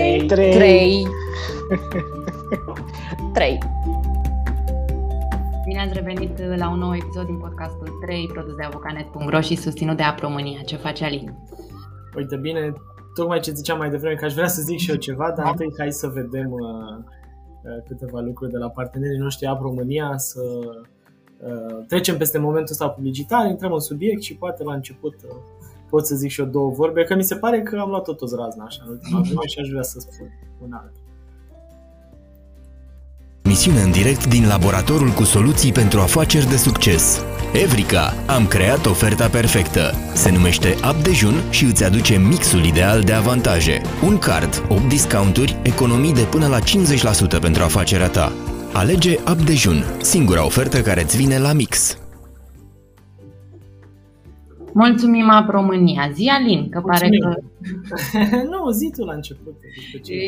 3 3 3 3 Bine ați revenit la un nou episod din podcastul 3, produs de avocanet.ro și susținut de Apromânia. Ce face Alin? Uite, bine, tocmai ce ziceam mai devreme, că aș vrea să zic și eu ceva, dar întâi hai să vedem uh, uh, câteva lucruri de la partenerii noștri Apromânia, să uh, trecem peste momentul ăsta publicitar, intrăm în subiect și poate la început uh, pot să zic și eu două vorbe, că mi se pare că am luat totul razna așa în ultima vreme și aș vrea să spun un alt. Misiune în direct din laboratorul cu soluții pentru afaceri de succes. Evrica, am creat oferta perfectă. Se numește App Dejun și îți aduce mixul ideal de avantaje. Un card, 8 discounturi, economii de până la 50% pentru afacerea ta. Alege App Dejun, singura ofertă care îți vine la mix. Mulțumim, Ap România. Zi, Alin, că Mulțumim. pare că... nu, zi tu la început.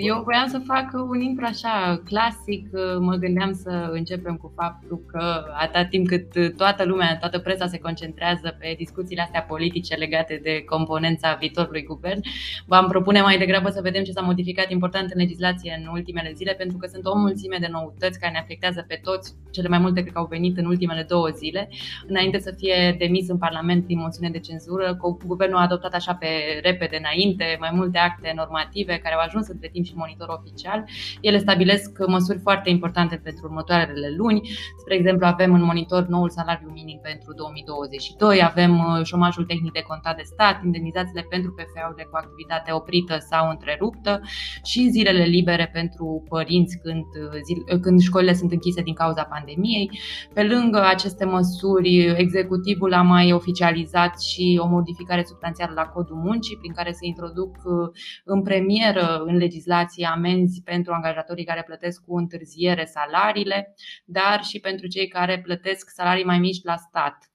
Eu voiam să fac un intro așa clasic. Mă gândeam să începem cu faptul că atât timp cât toată lumea, toată presa se concentrează pe discuțiile astea politice legate de componența viitorului guvern, v-am propune mai degrabă să vedem ce s-a modificat important în legislație în ultimele zile, pentru că sunt o mulțime de noutăți care ne afectează pe toți. Cele mai multe cred că au venit în ultimele două zile, înainte să fie demis în Parlament din moțiune de cenzură. Guvernul a adoptat așa pe repede înainte mai multe acte normative care au ajuns între timp și monitor oficial. Ele stabilesc măsuri foarte importante pentru următoarele luni. Spre exemplu, avem în monitor noul salariu minim pentru 2022, avem uh, șomajul tehnic de contat de stat, indemnizațiile pentru PFA-urile cu activitate oprită sau întreruptă și zilele libere pentru părinți când, uh, zile, uh, când școlile sunt închise din cauza pandemiei. Pe lângă aceste măsuri, executivul a mai oficializat și o modificare substanțială la codul muncii, prin care se introduc uh, în premieră în legislație amenzi pentru angajatorii care plătesc cu întârziere salariile, dar și pentru cei care plătesc salarii mai mici la stat. Uh,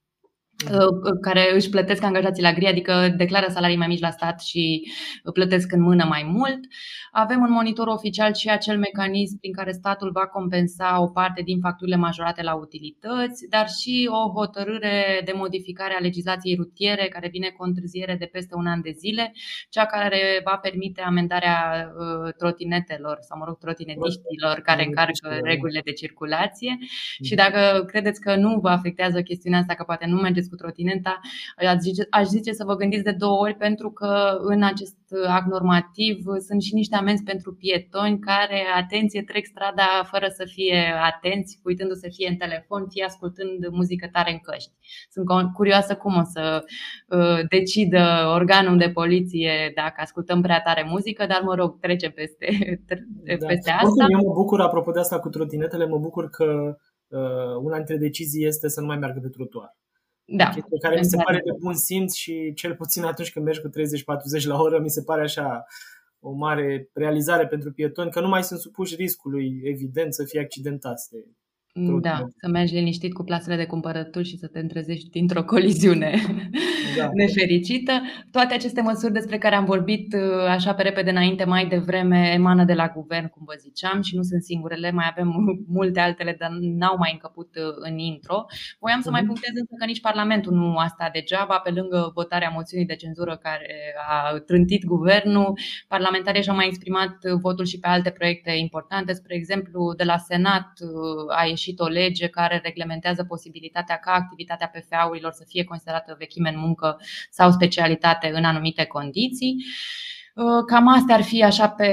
care își plătesc angajații la gri, adică declară salarii mai mici la stat și plătesc în mână mai mult. Avem în monitor oficial și acel mecanism prin care statul va compensa o parte din facturile majorate la utilități, dar și o hotărâre de modificare a legislației rutiere care vine cu o întârziere de peste un an de zile, cea care va permite amendarea uh, trotinetelor sau, mă rog, trotinetiștilor care încarcă regulile de circulație. Și dacă credeți că nu vă afectează chestiunea asta, că poate nu mergeți mergeți cu trotineta, aș zice, aș zice să vă gândiți de două ori pentru că în acest act normativ sunt și niște amenzi pentru pietoni care, atenție, trec strada fără să fie atenți, uitându-se fie în telefon, fie ascultând muzică tare în căști. Sunt curioasă cum o să uh, decidă organul de poliție dacă ascultăm prea tare muzică, dar mă rog, trece peste, da. peste asta. Eu mă bucur, apropo de asta cu trotinetele, mă bucur că uh, una dintre decizii este să nu mai meargă pe trotuar. Da. care mi se pare de bun simț și cel puțin atunci când mergi cu 30-40 la oră, mi se pare așa o mare realizare pentru pietoni, că nu mai sunt supuși riscului, evident, să fie accidentați de da, să mergi liniștit cu plasele de cumpărături și să te întrezești dintr-o coliziune da. nefericită. Toate aceste măsuri despre care am vorbit uh, așa pe repede înainte, mai devreme, emană de la guvern, cum vă ziceam, și nu sunt singurele, mai avem multe altele, dar n-au mai încăput uh, în intro. Voiam să mai mhm. punctez însă că nici Parlamentul nu a stat degeaba, pe lângă votarea moțiunii de cenzură care a trântit guvernul, parlamentarii și-au mai exprimat votul și pe alte proiecte importante. Spre exemplu, de la Senat uh, a ieșit ieșit o lege care reglementează posibilitatea ca activitatea PFA-urilor să fie considerată vechime în muncă sau specialitate în anumite condiții. Uh, cam astea ar fi așa pe,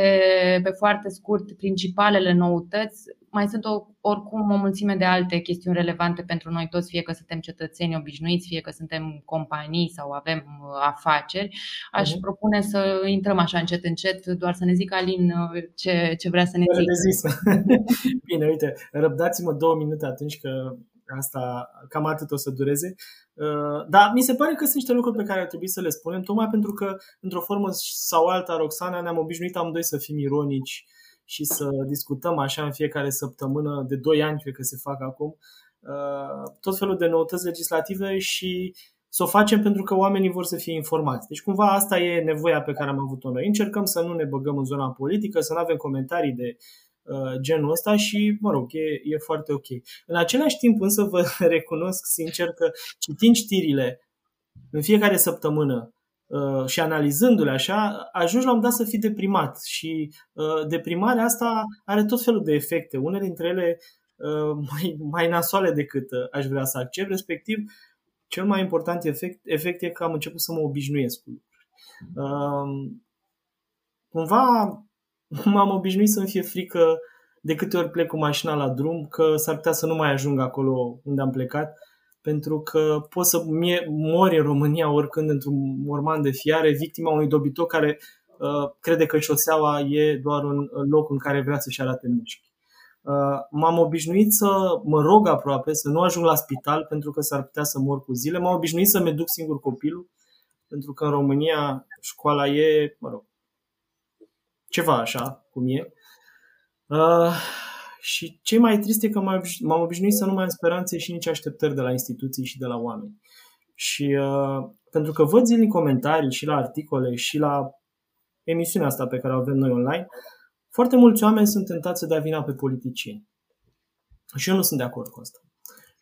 pe foarte scurt principalele noutăți. Mai sunt o, oricum o mulțime de alte chestiuni relevante pentru noi toți, fie că suntem cetățeni obișnuiți, fie că suntem companii sau avem uh, afaceri. Aș uh-huh. propune să intrăm așa încet, încet, doar să ne zică Alin uh, ce, ce vrea să ne zică. Bine, uite, răbdați-mă două minute atunci că asta cam atât o să dureze. Uh, dar mi se pare că sunt niște lucruri pe care ar trebui să le spunem, tocmai pentru că, într-o formă sau alta, Roxana, ne-am obișnuit amândoi să fim ironici și să discutăm așa în fiecare săptămână, de 2 ani cred că se fac acum, uh, tot felul de noutăți legislative și să o facem pentru că oamenii vor să fie informați. Deci cumva asta e nevoia pe care am avut-o noi. Încercăm să nu ne băgăm în zona politică, să nu avem comentarii de uh, genul ăsta și, mă rog, e, e foarte ok. În același timp însă vă recunosc sincer că citind știrile în fiecare săptămână uh, și analizându-le așa, ajungi la un dat să fii deprimat și uh, deprimarea asta are tot felul de efecte, unele dintre ele uh, mai, mai nasoale decât uh, aș vrea să accept, respectiv cel mai important efect, efect e că am început să mă obișnuiesc cu uh, Cumva m-am obișnuit să-mi fie frică de câte ori plec cu mașina la drum, că s-ar putea să nu mai ajung acolo unde am plecat, pentru că pot să mie, mori în România oricând într-un morman de fiare, victima unui dobitoc care uh, crede că șoseaua e doar un loc în care vrea să-și arate mușchi. Uh, m-am obișnuit să mă rog aproape, să nu ajung la spital pentru că s-ar putea să mor cu zile. M-am obișnuit să-mi duc singur copilul, pentru că în România școala e, mă rog, ceva așa cum e. Uh, și ce mai trist e că m-am obișnuit să nu mai am speranțe și nici așteptări de la instituții și de la oameni. Și uh, pentru că văd zilnic comentarii și la articole și la emisiunea asta pe care o avem noi online, foarte mulți oameni sunt tentați să dea vina pe politicieni. Și eu nu sunt de acord cu asta.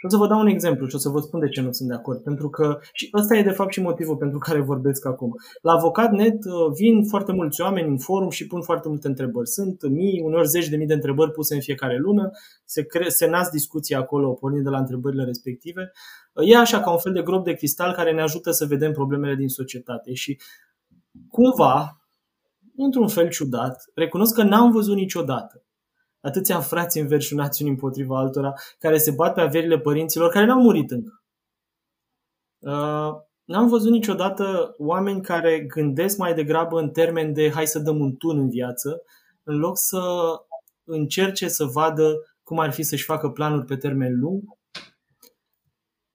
Și o să vă dau un exemplu și o să vă spun de ce nu sunt de acord. Pentru că, și ăsta e de fapt și motivul pentru care vorbesc acum. La Avocat.net uh, vin foarte mulți oameni în forum și pun foarte multe întrebări. Sunt mii, uneori zeci de mii de întrebări puse în fiecare lună. Se, cre- se nasc discuții acolo, pornind de la întrebările respective. Uh, e așa ca un fel de grob de cristal care ne ajută să vedem problemele din societate. Și cumva, într-un fel ciudat, recunosc că n-am văzut niciodată atâția frați înverșunați unii împotriva altora, care se bat pe averile părinților, care n-au murit încă. Uh, n-am văzut niciodată oameni care gândesc mai degrabă în termen de hai să dăm un tun în viață, în loc să încerce să vadă cum ar fi să-și facă planuri pe termen lung.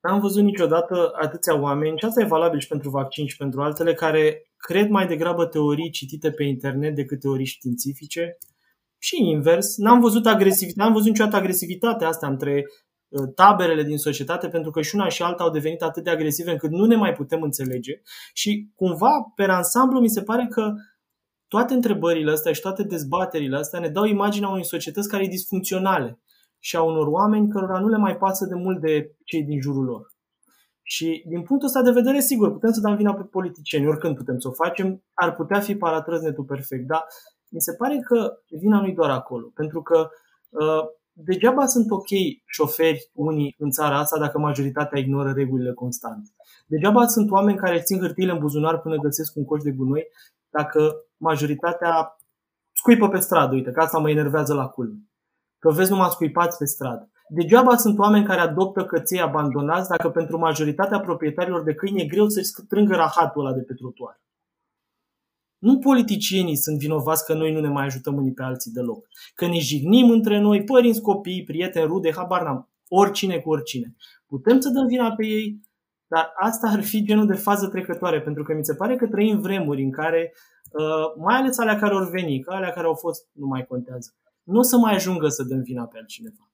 N-am văzut niciodată atâția oameni, și asta e valabil și pentru vaccin și pentru altele, care cred mai degrabă teorii citite pe internet decât teorii științifice, și invers, n-am văzut agresivitate, n-am văzut niciodată agresivitatea asta între uh, taberele din societate, pentru că și una și alta au devenit atât de agresive încât nu ne mai putem înțelege și cumva, pe ansamblu, mi se pare că toate întrebările astea și toate dezbaterile astea ne dau imaginea unei societăți care e disfuncționale și a unor oameni cărora nu le mai pasă de mult de cei din jurul lor. Și din punctul ăsta de vedere, sigur, putem să dăm vina pe politicieni, oricând putem să o facem, ar putea fi paratrăznetul perfect, dar mi se pare că vina nu-i doar acolo. Pentru că uh, degeaba sunt ok șoferi unii în țara asta dacă majoritatea ignoră regulile constant. Degeaba sunt oameni care țin hârtiile în buzunar până găsesc un coș de gunoi dacă majoritatea scuipă pe stradă. Uite, că asta mă enervează la culme. Că vezi numai scuipați pe stradă. Degeaba sunt oameni care adoptă căței abandonați dacă pentru majoritatea proprietarilor de câini e greu să-și strângă rahatul ăla de pe trotuar. Nu politicienii sunt vinovați că noi nu ne mai ajutăm unii pe alții deloc. Că ne jignim între noi, părinți, copii, prieteni, rude, habar n-am. Oricine cu oricine. Putem să dăm vina pe ei, dar asta ar fi genul de fază trecătoare, pentru că mi se pare că trăim vremuri în care, uh, mai ales alea care au venit, că alea care au fost, nu mai contează, nu o să mai ajungă să dăm vina pe altcineva.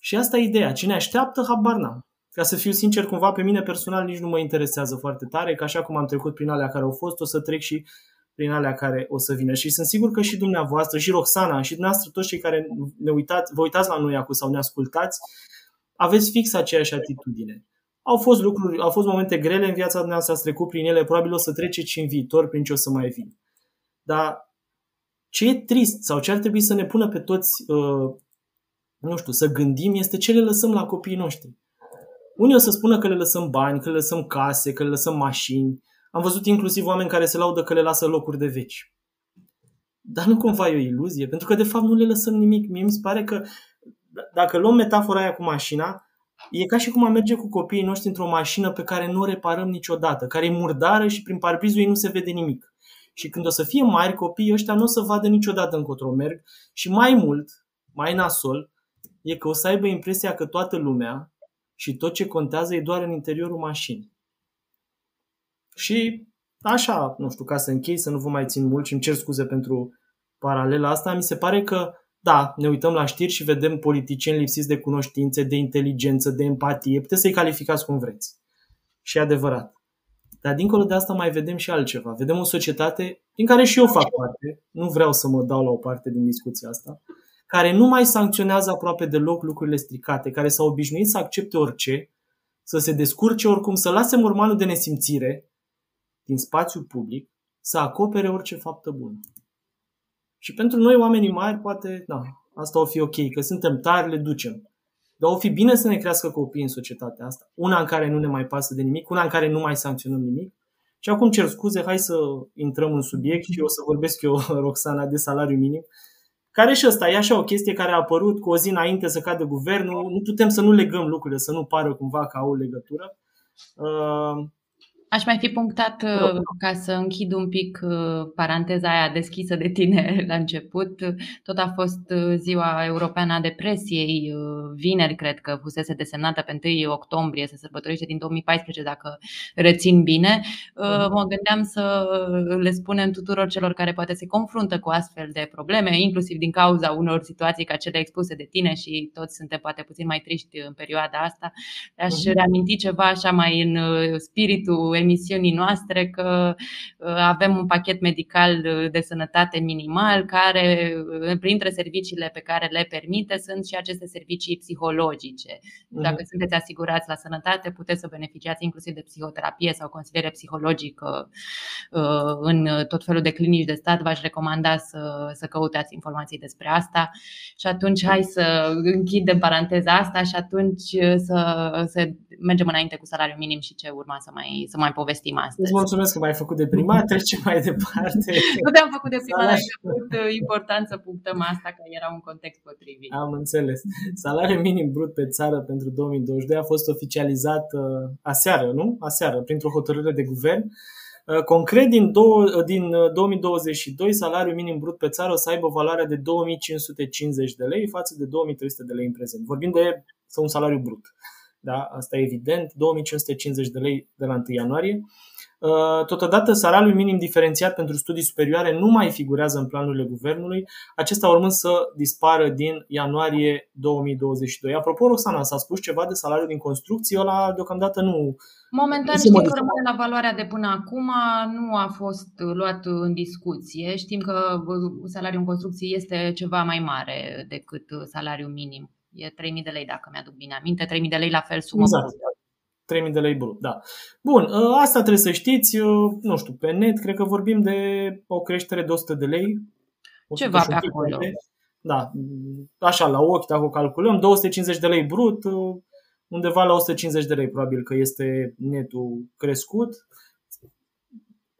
Și asta e ideea. Cine așteaptă, habar n-am. Ca să fiu sincer, cumva pe mine personal nici nu mă interesează foarte tare, că așa cum am trecut prin alea care au fost, o să trec și prin alea care o să vină. Și sunt sigur că și dumneavoastră, și Roxana, și dumneavoastră, toți cei care ne uitați, vă uitați la noi acum sau ne ascultați, aveți fix aceeași atitudine. Au fost lucruri, au fost momente grele în viața dumneavoastră, ați trecut prin ele, probabil o să treceți și în viitor prin ce o să mai vin. Dar ce e trist sau ce ar trebui să ne pună pe toți, uh, nu știu, să gândim este ce le lăsăm la copiii noștri. Unii o să spună că le lăsăm bani, că le lăsăm case, că le lăsăm mașini. Am văzut inclusiv oameni care se laudă că le lasă locuri de veci. Dar nu cumva e o iluzie, pentru că de fapt nu le lăsăm nimic. Mie mi se pare că dacă luăm metafora aia cu mașina, e ca și cum am merge cu copiii noștri într-o mașină pe care nu o reparăm niciodată, care e murdară și prin parbrizul ei nu se vede nimic. Și când o să fie mari, copiii ăștia nu o să vadă niciodată încotro merg și mai mult, mai nasol, e că o să aibă impresia că toată lumea, și tot ce contează e doar în interiorul mașinii. Și așa, nu știu, ca să închei, să nu vă mai țin mult și îmi cer scuze pentru paralela asta, mi se pare că, da, ne uităm la știri și vedem politicieni lipsiți de cunoștințe, de inteligență, de empatie. Puteți să-i calificați cum vreți. Și e adevărat. Dar dincolo de asta mai vedem și altceva. Vedem o societate din care și eu fac parte, nu vreau să mă dau la o parte din discuția asta, care nu mai sancționează aproape deloc lucrurile stricate, care s-au obișnuit să accepte orice, să se descurce oricum, să lase mormanul de nesimțire din spațiu public, să acopere orice faptă bună. Și pentru noi, oamenii mari, poate, da, asta o fi ok, că suntem tari, le ducem. Dar o fi bine să ne crească copii în societatea asta. Una în care nu ne mai pasă de nimic, una în care nu mai sancționăm nimic. Și acum cer scuze, hai să intrăm în subiect și o să vorbesc eu, Roxana, de salariu minim. Care și ăsta e așa o chestie care a apărut cu o zi înainte să cadă guvernul. Nu putem să nu legăm lucrurile, să nu pară cumva că au o legătură. Uh, Aș mai fi punctat, uh, ca să închid un pic uh, paranteza aia deschisă de tine la început, tot a fost uh, ziua europeană a depresiei, vineri cred că fusese desemnată pe 1 octombrie, se sărbătorește din 2014 dacă rețin bine. Mhm. Mă gândeam să le spunem tuturor celor care poate se confruntă cu astfel de probleme, inclusiv din cauza unor situații ca cele expuse de tine și toți suntem poate puțin mai triști în perioada asta. Aș mhm. reaminti ceva așa mai în spiritul emisiunii noastre că uh, avem un pachet medical uh, de sănătate minimal care, uh, printre serviciile pe care le permite, sunt și aceste servicii psihologice. Mhm. Dacă mm-hmm. sunteți asigurați la sănătate, puteți să beneficiați inclusiv de psihoterapie sau consiliere psihologică în tot felul de clinici de stat. V-aș recomanda să, să căutați informații despre asta. Și atunci hai să închidem paranteza asta și atunci să, să mergem înainte cu salariul minim și ce urma să mai, să mai povestim astăzi. Îți mulțumesc că m-ai făcut de prima, trecem mai departe. nu te-am făcut de prima, dar a fost uh, important să punctăm asta, că era un context potrivit. Am înțeles. Salariul minim brut pe țară pentru 2022 a fost oficializat uh, aseară, nu? Aseară, printr-o hotărâre de guvern. Uh, concret, din, două, din 2022, salariul minim brut pe țară o să aibă valoarea de 2550 de lei față de 2300 de lei în prezent. Vorbim de un salariu brut da? asta e evident, 2550 de lei de la 1 ianuarie. Uh, totodată, salariul minim diferențiat pentru studii superioare nu mai figurează în planurile guvernului, acesta urmând să dispară din ianuarie 2022. Apropo, Roxana, s-a spus ceva de salariul din construcții, ăla deocamdată nu. Momentan știm că rămâne la valoarea de până acum, nu a fost luat în discuție. Știm că salariul în construcții este ceva mai mare decât salariul minim. E 3.000 de lei, dacă mi-aduc bine aminte. 3.000 de lei la fel sumă exact. 3.000 de lei brut, da. Bun, ă, asta trebuie să știți, ă, nu știu, pe net cred că vorbim de o creștere de 100 de lei. Ceva pe acolo. De, da, așa la ochi, dacă o calculăm, 250 de lei brut, ă, undeva la 150 de lei probabil că este netul crescut.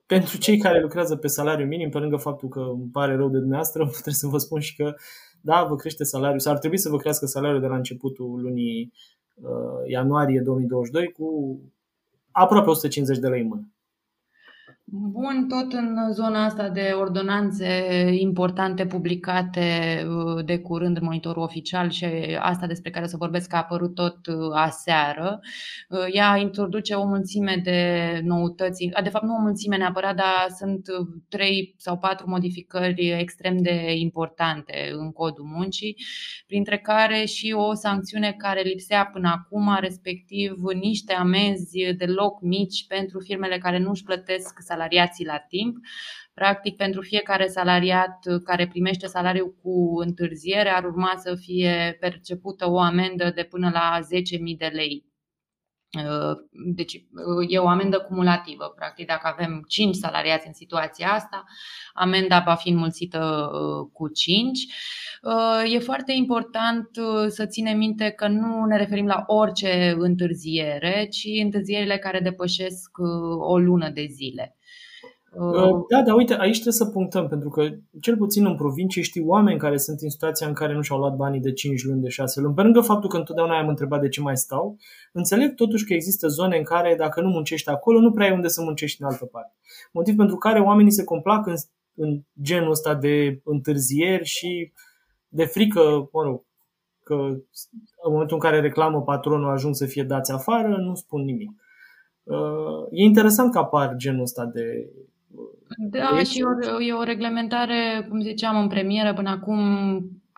Pentru cei care lucrează pe salariu minim, pe lângă faptul că îmi pare rău de dumneavoastră, trebuie să vă spun și că da, vă crește salariul, sau ar trebui să vă crească salariul de la începutul lunii uh, ianuarie 2022 cu aproape 150 de lei în mână. Bun, tot în zona asta de ordonanțe importante publicate uh, de curând în monitorul oficial și asta despre care o să vorbesc a apărut tot uh, aseară. Uh, ea introduce o mulțime de noutăți, de fapt nu o mulțime neapărat, dar sunt trei sau patru modificări extrem de importante în codul muncii, printre care și o sancțiune care lipsea până acum, respectiv niște amenzi deloc mici pentru firmele care nu își plătesc salariații la timp. Practic, pentru fiecare salariat care primește salariul cu întârziere, ar urma să fie percepută o amendă de până la 10.000 de lei. Deci e o amendă cumulativă. Practic, dacă avem 5 salariați în situația asta, amenda va fi înmulțită uh, cu 5. Uh, e foarte important uh, să ținem minte că nu ne referim la orice întârziere, ci întârzierile care depășesc o lună de zile. Uh, da, dar uite, aici trebuie să punctăm, pentru că cel puțin în provincie știu oameni care sunt în situația în care nu și-au luat banii de 5 luni, de 6 luni. Pe lângă faptul că întotdeauna am întrebat de ce mai stau, înțeleg totuși că există zone în care dacă nu muncești acolo, nu prea ai unde să muncești în altă parte. Motiv pentru care oamenii se complac în, în genul ăsta de întârzieri și de frică, mă rog, că în momentul în care reclamă patronul ajung să fie dați afară, nu spun nimic. Uh, e interesant că apar genul ăsta de Da, și o, e o reglementare, cum ziceam în premieră, până acum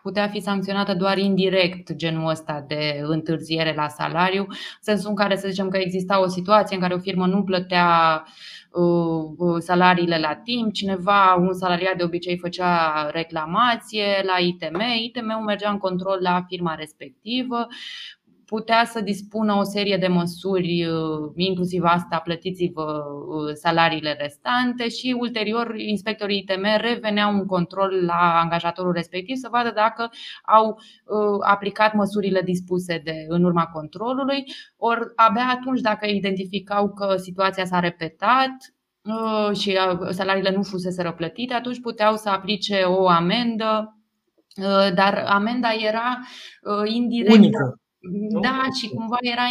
putea fi sancționată doar indirect genul ăsta de întârziere la salariu, în sensul în care să zicem că exista o situație în care o firmă nu plătea uh, uh, salariile la timp, cineva, un salariat de obicei făcea reclamație la ITM, ITM-ul mergea în control la firma respectivă, putea să dispună o serie de măsuri, uh, inclusiv asta, plătiți-vă uh, salariile restante și ulterior inspectorii ITM reveneau un control la angajatorul respectiv să vadă dacă au uh, aplicat măsurile dispuse de, în urma controlului, ori abia atunci dacă identificau că situația s-a repetat, și salariile nu fusese plătite, atunci puteau să aplice o amendă, dar amenda era indirectă. Unică. Da, și cumva era,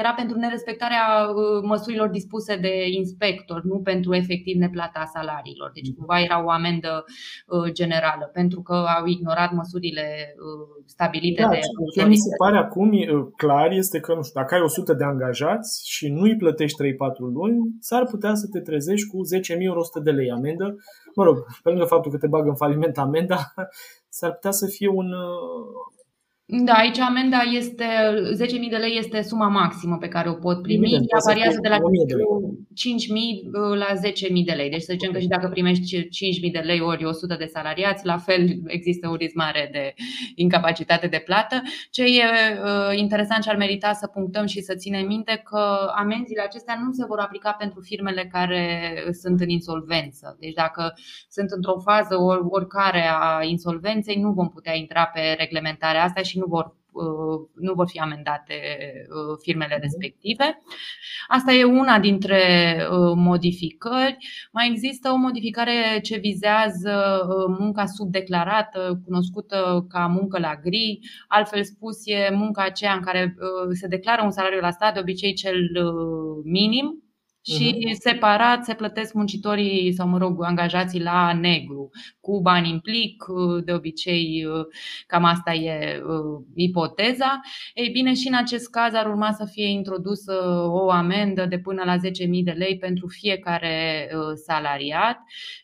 era pentru nerespectarea uh, măsurilor dispuse de inspector, nu pentru efectiv neplata salariilor. Deci cumva era o amendă uh, generală, pentru că au ignorat măsurile uh, stabilite da, de. Ce mi se pare acum clar este că, nu știu, dacă ai 100 de angajați și nu îi plătești 3-4 luni, s-ar putea să te trezești cu 10.100 de lei amendă. Mă rog, pe lângă faptul că te bagă în faliment amenda, s-ar putea să fie un, da, aici amenda este 10.000 de lei este suma maximă pe care o pot primi. Ea variază de la 5.000 la 10.000 de lei. Deci să zicem că și dacă primești 5.000 de lei ori 100 de salariați, la fel există un risc mare de incapacitate de plată. Ce e uh, interesant și ar merita să punctăm și să ținem minte că amenziile acestea nu se vor aplica pentru firmele care sunt în insolvență. Deci dacă sunt într-o fază oricare a insolvenței, nu vom putea intra pe reglementarea asta și nu vor uh, nu vor fi amendate uh, firmele mhm. respective. Asta e una dintre uh, modificări. Mai există o modificare ce vizează munca subdeclarată, cunoscută ca muncă la gri. Altfel spus, e munca aceea în care se declară un salariu la stat, de obicei cel minim, și uh-huh. separat se plătesc muncitorii sau, mă rog, angajații la negru, cu bani în plic, de obicei cam asta e ipoteza. Ei bine, și în acest caz ar urma să fie introdusă o amendă de până la 10.000 de lei pentru fiecare salariat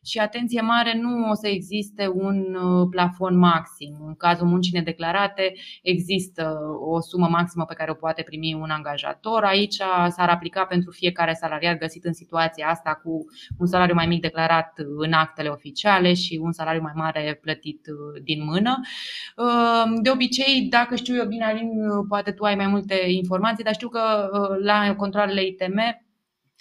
și atenție mare, nu o să existe un plafon maxim. În cazul muncii nedeclarate există o sumă maximă pe care o poate primi un angajator. Aici s-ar aplica pentru fiecare salariat găsit în situația asta cu un salariu mai mic declarat în actele oficiale și un salariu mai mare plătit uh, din mână. Uh, de obicei, dacă știu eu bine, Alin, uh, poate tu ai mai multe informații, dar știu că la controlele ITM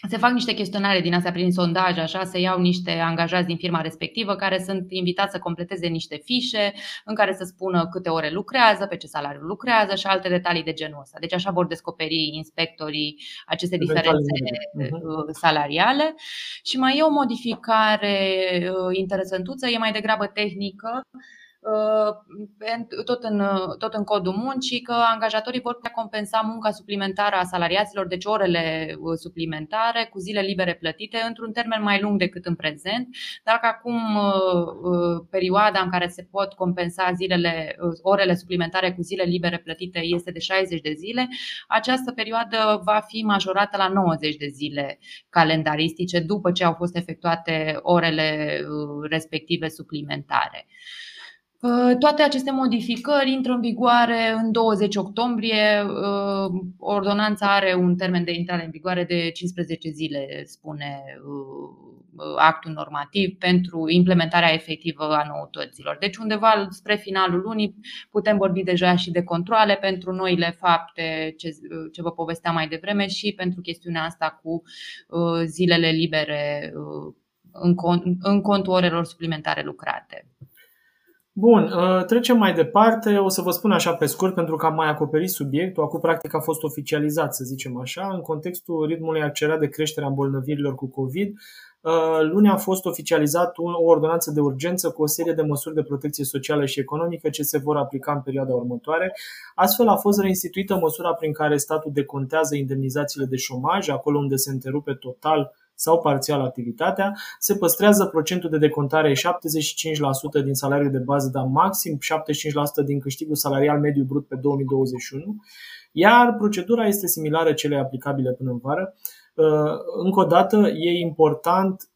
se fac niște chestionare din astea prin sondaj, așa, se iau niște angajați din firma respectivă care sunt invitați să completeze niște fișe în care să spună câte ore lucrează, pe ce salariu lucrează și alte detalii de genul ăsta. Deci așa vor descoperi inspectorii aceste diferențe mhm. uh, salariale. Și mai e o modificare uh, interesantuță, e mai degrabă tehnică Uh, tot în, tot în codul muncii că angajatorii vor putea compensa munca suplimentară a salariaților, deci orele uh, suplimentare cu zile libere plătite într-un termen mai lung decât în prezent. Dacă acum uh, perioada în care se pot compensa zilele, orele suplimentare cu zile libere plătite este de 60 de zile, această perioadă va fi majorată la 90 de zile calendaristice după ce au fost efectuate orele respective suplimentare. Uh, toate aceste modificări intră în vigoare în 20 octombrie. Uh, ordonanța are un termen de intrare în vigoare de 15 zile, spune uh, actul normativ, pentru implementarea efectivă a noutăților. Deci undeva spre finalul lunii putem vorbi deja și de controle pentru noile fapte ce, ce vă povesteam mai devreme și pentru chestiunea asta cu zilele libere în, cont, în contul orelor suplimentare lucrate. Bun, uh, trecem mai departe. O să vă spun așa pe scurt, pentru că am mai acoperit subiectul. Acum, practic, a fost oficializat, să zicem așa, în contextul ritmului accelerat de creștere a îmbolnăvirilor cu COVID. Uh, luni a fost oficializat o ordonanță de urgență cu o serie de măsuri de protecție socială și economică ce se vor aplica în perioada următoare. Astfel a fost reinstituită măsura prin care statul decontează indemnizațiile de șomaj, acolo unde se întrerupe total sau parțial activitatea, se păstrează procentul de decontare 75% din salariul de bază, dar maxim 75% din câștigul salarial mediu brut pe 2021 Iar procedura este similară celei aplicabile până în vară. Încă o dată, e important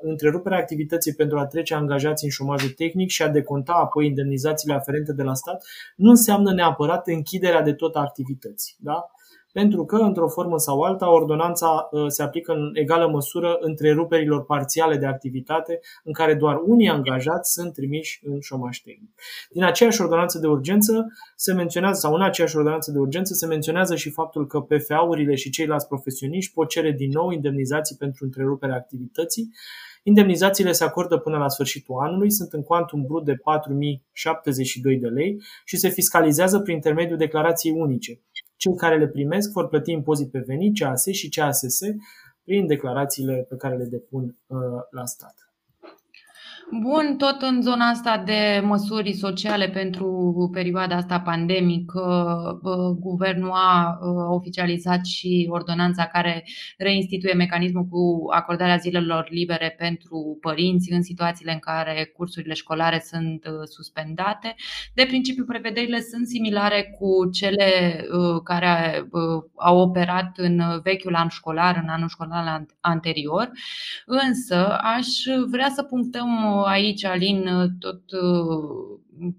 întreruperea activității pentru a trece angajații în șomajul tehnic și a deconta apoi indemnizațiile aferente de la stat, nu înseamnă neapărat închiderea de tot a activității. Da? Pentru că, într-o formă sau alta, ordonanța uh, se aplică în egală măsură întreruperilor parțiale de activitate în care doar unii angajați sunt trimiși în șomaș tehnic. Din aceeași ordonanță de urgență se menționează, sau în aceeași ordonanță de urgență se menționează și faptul că PFA-urile și ceilalți profesioniști pot cere din nou indemnizații pentru întreruperea activității Indemnizațiile se acordă până la sfârșitul anului, sunt în cuantum brut de 4.072 de lei și se fiscalizează prin intermediul declarației unice. Cei care le primesc vor plăti impozit pe venit, CAS și CASS prin declarațiile pe care le depun uh, la stat. Bun, tot în zona asta de măsuri sociale pentru perioada asta pandemică, guvernul a oficializat și ordonanța care reinstituie mecanismul cu acordarea zilelor libere pentru părinți în situațiile în care cursurile școlare sunt suspendate. De principiu, prevederile sunt similare cu cele care au operat în vechiul an școlar, în anul școlar anterior, însă aș vrea să punctăm aici, Alin, tot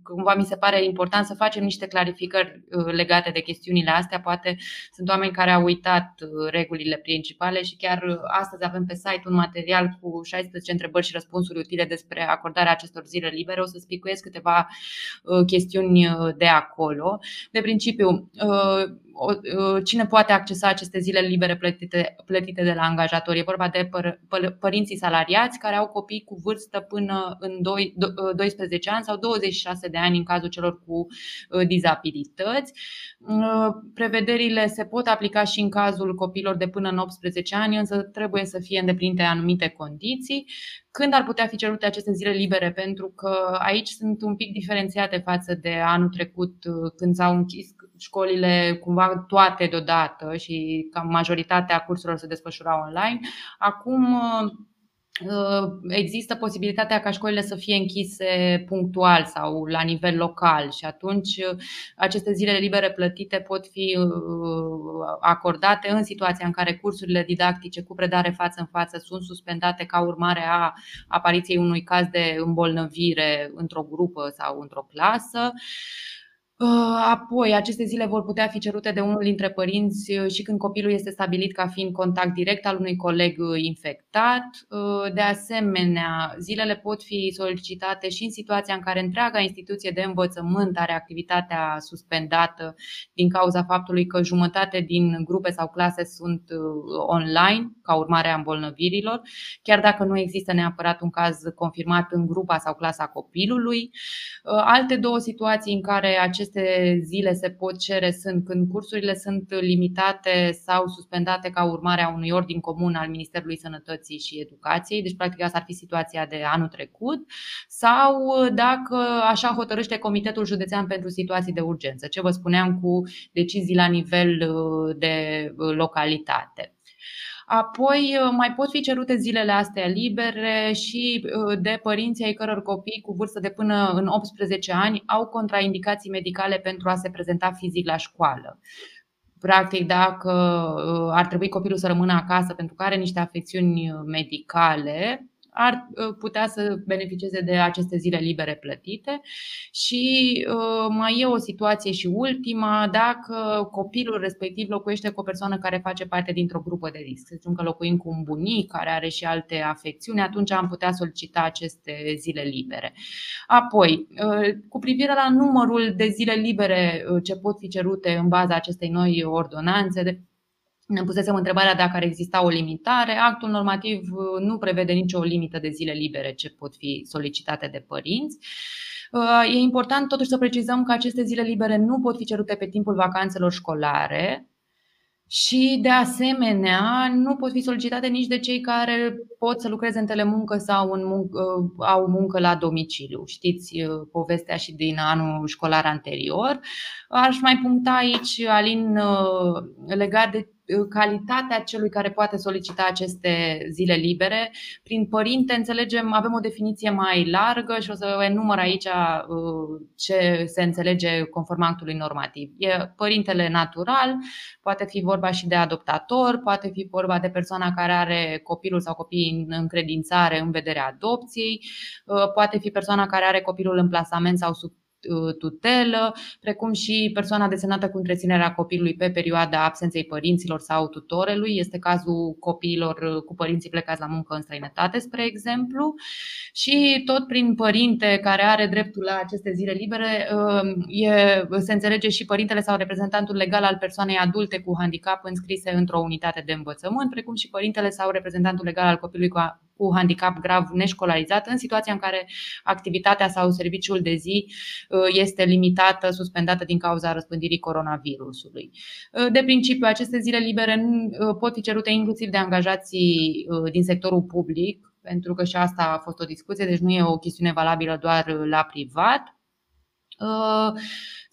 cumva mi se pare important să facem niște clarificări uh, legate de chestiunile astea. Poate sunt oameni care au uitat uh, regulile principale și chiar uh, astăzi avem pe site un material cu 16 întrebări și răspunsuri utile despre acordarea acestor zile libere. O să spicuiesc câteva chestiuni de acolo. De principiu, cine poate accesa aceste zile libere plătite, plătite de la angajatori? E vorba de păr, păr, părinții salariați care au copii cu vârstă până în 2, 12 ani sau 26 26 de ani în cazul celor cu uh, dizabilități. Uh, prevederile se pot aplica și în cazul copiilor de până în 18 ani, însă trebuie să fie îndeplinite anumite condiții. Când ar putea fi cerute aceste zile libere? Pentru că aici sunt un pic diferențiate față de anul trecut, uh, când s-au închis școlile cumva toate deodată și cam majoritatea cursurilor se desfășurau online. Acum Uh, există posibilitatea ca școlile să fie închise punctual sau la nivel local și atunci uh, aceste zile libere plătite pot fi uh, acordate în situația în care cursurile didactice cu predare față în față sunt suspendate ca urmare a apariției unui caz de îmbolnăvire într-o grupă sau într-o clasă. Uh, apoi, aceste zile vor putea fi cerute de unul dintre părinți uh, și când copilul este stabilit ca fiind contact direct al unui coleg uh, infectat. De asemenea, zilele pot fi solicitate și în situația în care întreaga instituție de învățământ are activitatea suspendată din cauza faptului că jumătate din grupe sau clase sunt online ca urmare a îmbolnăvirilor, chiar dacă nu există neapărat un caz confirmat în grupa sau clasa copilului. Alte două situații în care acest aceste zile se pot cere sunt când cursurile sunt limitate sau suspendate ca urmare a unui ordin comun al Ministerului Sănătății și Educației, deci practic asta ar fi situația de anul trecut, sau dacă așa hotărăște Comitetul Județean pentru Situații de Urgență, ce vă spuneam cu decizii la nivel uh, de uh, localitate. Apoi uh, mai pot fi cerute zilele astea libere și uh, de părinții ai căror copii cu vârstă de până în 18 ani au contraindicații medicale pentru a se prezenta fizic la școală. Practic, dacă uh, ar trebui copilul să rămână acasă pentru că are niște afecțiuni medicale, ar uh, putea să beneficieze de aceste zile libere plătite. Și uh, mai e o situație și ultima, dacă copilul respectiv locuiește cu o persoană care face parte dintr-o grupă de risc. Să zicem că locuim cu un bunic care are și alte afecțiuni, atunci am putea solicita aceste zile libere. Apoi, uh, cu privire la numărul de zile libere ce pot fi cerute în baza acestei noi ordonanțe, ne pusesem întrebarea dacă ar exista o limitare. Actul normativ uh, nu prevede nicio limită de zile libere ce pot fi solicitate de părinți. Uh, e important totuși să precizăm că aceste zile libere nu pot fi cerute pe timpul vacanțelor școlare și, de asemenea, nu pot fi solicitate nici de cei care pot să lucreze în telemuncă sau în muncă, uh, au muncă la domiciliu. Știți povestea și din anul școlar anterior. Aș mai puncta aici, Alin, legat de calitatea celui care poate solicita aceste zile libere. Prin părinte înțelegem, avem o definiție mai largă și o să enumăr aici ce se înțelege conform actului normativ. E părintele natural, poate fi vorba și de adoptator, poate fi vorba de persoana care are copilul sau copiii în încredințare în vederea adopției, poate fi persoana care are copilul în plasament sau sub Uh, tutelă, precum și persoana desemnată cu întreținerea copilului pe perioada absenței părinților sau tutorelui. Este cazul copiilor uh, cu părinții plecați la muncă în străinătate, spre exemplu. Și tot prin părinte care are dreptul la aceste zile libere, uh, e, se înțelege și părintele sau reprezentantul legal al persoanei adulte cu handicap înscrise într-o unitate de învățământ, precum și părintele sau reprezentantul legal al copilului cu cu handicap grav neșcolarizat în situația în care activitatea sau serviciul de zi uh, este limitată, suspendată din cauza răspândirii coronavirusului. Uh, de principiu, aceste zile libere uh, pot fi cerute inclusiv de angajații din sectorul public, pentru că și asta a fost o discuție, deci nu e o chestiune valabilă doar la privat.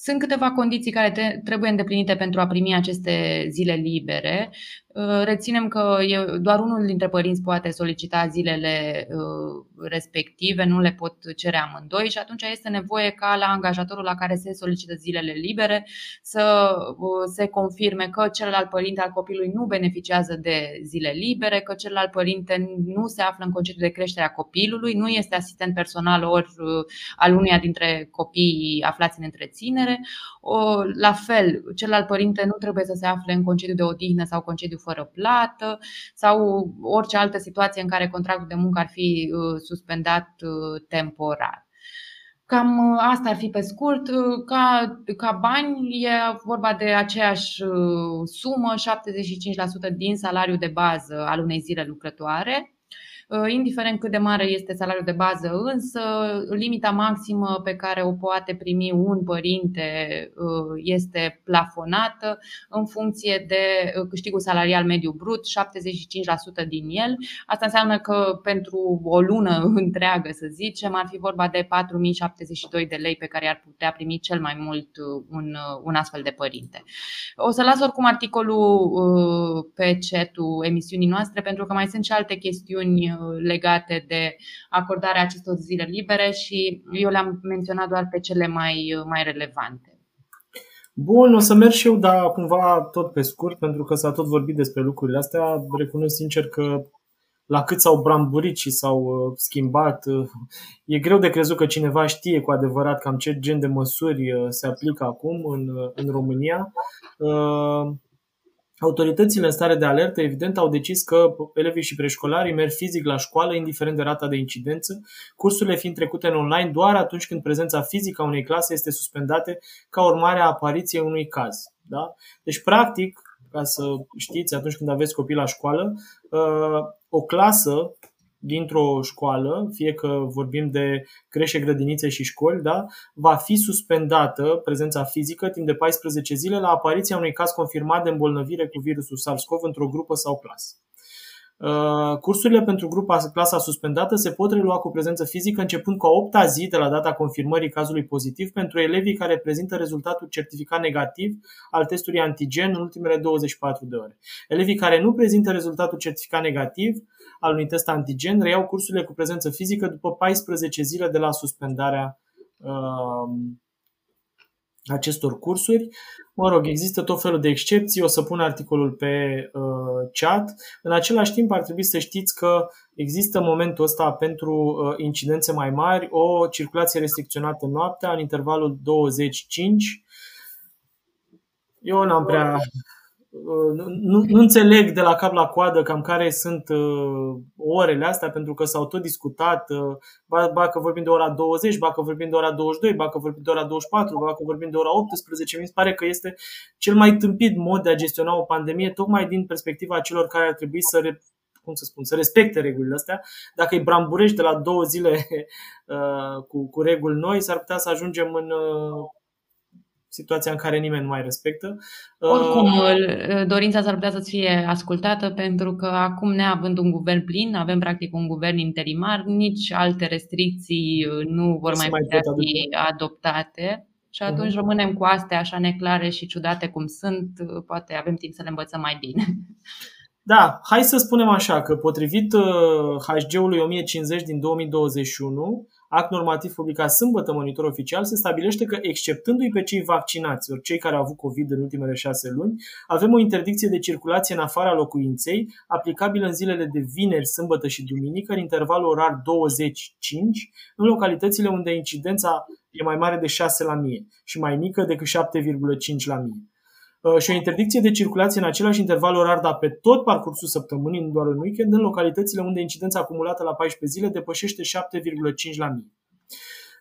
Sunt câteva condiții care trebuie îndeplinite pentru a primi aceste zile libere. Uh, reținem că doar unul dintre părinți poate solicita zilele uh, respective, nu le pot cere amândoi și atunci este nevoie ca la angajatorul la care se solicită zilele libere să uh, se confirme că celălalt părinte al copilului nu beneficiază de zile libere, că celălalt părinte nu se află în concediu de creștere a copilului, nu este asistent personal ori al uneia dintre copiii aflați în întreținere. La fel, celălalt părinte nu trebuie să se afle în concediu de odihnă sau concediu fără plată sau orice altă situație în care contractul de muncă ar fi uh, suspendat uh, temporar. Cam uh, asta ar fi pe scurt. Ca, ca bani e vorba de aceeași sumă, 75% din salariul de bază al unei zile lucrătoare Uh, indiferent cât de mare este salariul de bază, însă limita maximă pe care o poate primi un părinte uh, este plafonată în funcție de uh, câștigul salarial mediu brut, 75% din el. Asta înseamnă că pentru o lună întreagă, să zicem, ar fi vorba de 4072 de lei pe care ar putea primi cel mai mult un, un astfel de părinte. O să las oricum articolul pe chat-ul emisiunii noastre pentru că mai sunt și alte chestiuni legate de acordarea acestor zile libere și eu le-am menționat doar pe cele mai, mai relevante. Bun, o să merg și eu, dar cumva tot pe scurt, pentru că s-a tot vorbit despre lucrurile astea. Recunosc sincer că la cât s-au bramburit și s-au uh, schimbat, uh, e greu de crezut că cineva știe cu adevărat cam ce gen de măsuri uh, se aplică acum în, în România. Autoritățile în stare de alertă, evident, au decis că elevii și preșcolarii merg fizic la școală, indiferent de rata de incidență, cursurile fiind trecute în online doar atunci când prezența fizică a unei clase este suspendată ca urmare a apariției unui caz. Da? Deci, practic, ca să știți, atunci când aveți copii la școală, uh, o clasă dintr-o școală, fie că vorbim de creșe, grădinițe și școli, da, va fi suspendată prezența fizică timp de 14 zile la apariția unui caz confirmat de îmbolnăvire cu virusul SARS-CoV într-o grupă sau clasă. Uh, cursurile pentru grupa clasa suspendată se pot relua cu prezență fizică începând cu a 8 zi de la data confirmării cazului pozitiv pentru elevii care prezintă rezultatul certificat negativ al testului antigen în ultimele 24 de ore. Elevii care nu prezintă rezultatul certificat negativ al unui test antigen reiau cursurile cu prezență fizică după 14 zile de la suspendarea uh, acestor cursuri. Mă rog, există tot felul de excepții, o să pun articolul pe uh, chat. În același timp ar trebui să știți că există în momentul ăsta pentru uh, incidențe mai mari o circulație restricționată noaptea în intervalul 25. Eu n-am prea nu, nu înțeleg de la cap la coadă cam care sunt uh, orele astea, pentru că s-au tot discutat, uh, ba, ba că vorbim de ora 20, ba că vorbim de ora 22, ba că vorbim de ora 24, ba că vorbim de ora 18. Mi se pare că este cel mai tâmpit mod de a gestiona o pandemie, tocmai din perspectiva celor care ar trebui să re, cum să spun, să respecte regulile astea. Dacă îi bramburești de la două zile uh, cu, cu reguli noi, s-ar putea să ajungem în uh, situația în care nimeni nu mai respectă. Oricum, uh, dorința s-ar putea să fie ascultată pentru că acum, neavând un guvern plin, avem practic un guvern interimar, nici alte restricții uh, nu vor mai putea fi adoptate și atunci uh-huh. rămânem cu astea așa neclare și ciudate cum sunt, poate avem timp să le învățăm mai bine. Da, hai să spunem așa că potrivit HG-ului 1050 din 2021, act normativ publicat sâmbătă monitor oficial, se stabilește că, exceptându-i pe cei vaccinați, ori cei care au avut COVID în ultimele șase luni, avem o interdicție de circulație în afara locuinței, aplicabilă în zilele de vineri, sâmbătă și duminică, în intervalul orar 25, în localitățile unde incidența e mai mare de 6 la mie și mai mică decât 7,5 la mie. Uh, și o interdicție de circulație în același interval orar, dar pe tot parcursul săptămânii, nu doar în weekend, în localitățile unde incidența acumulată la 14 zile depășește 7,5 la mie.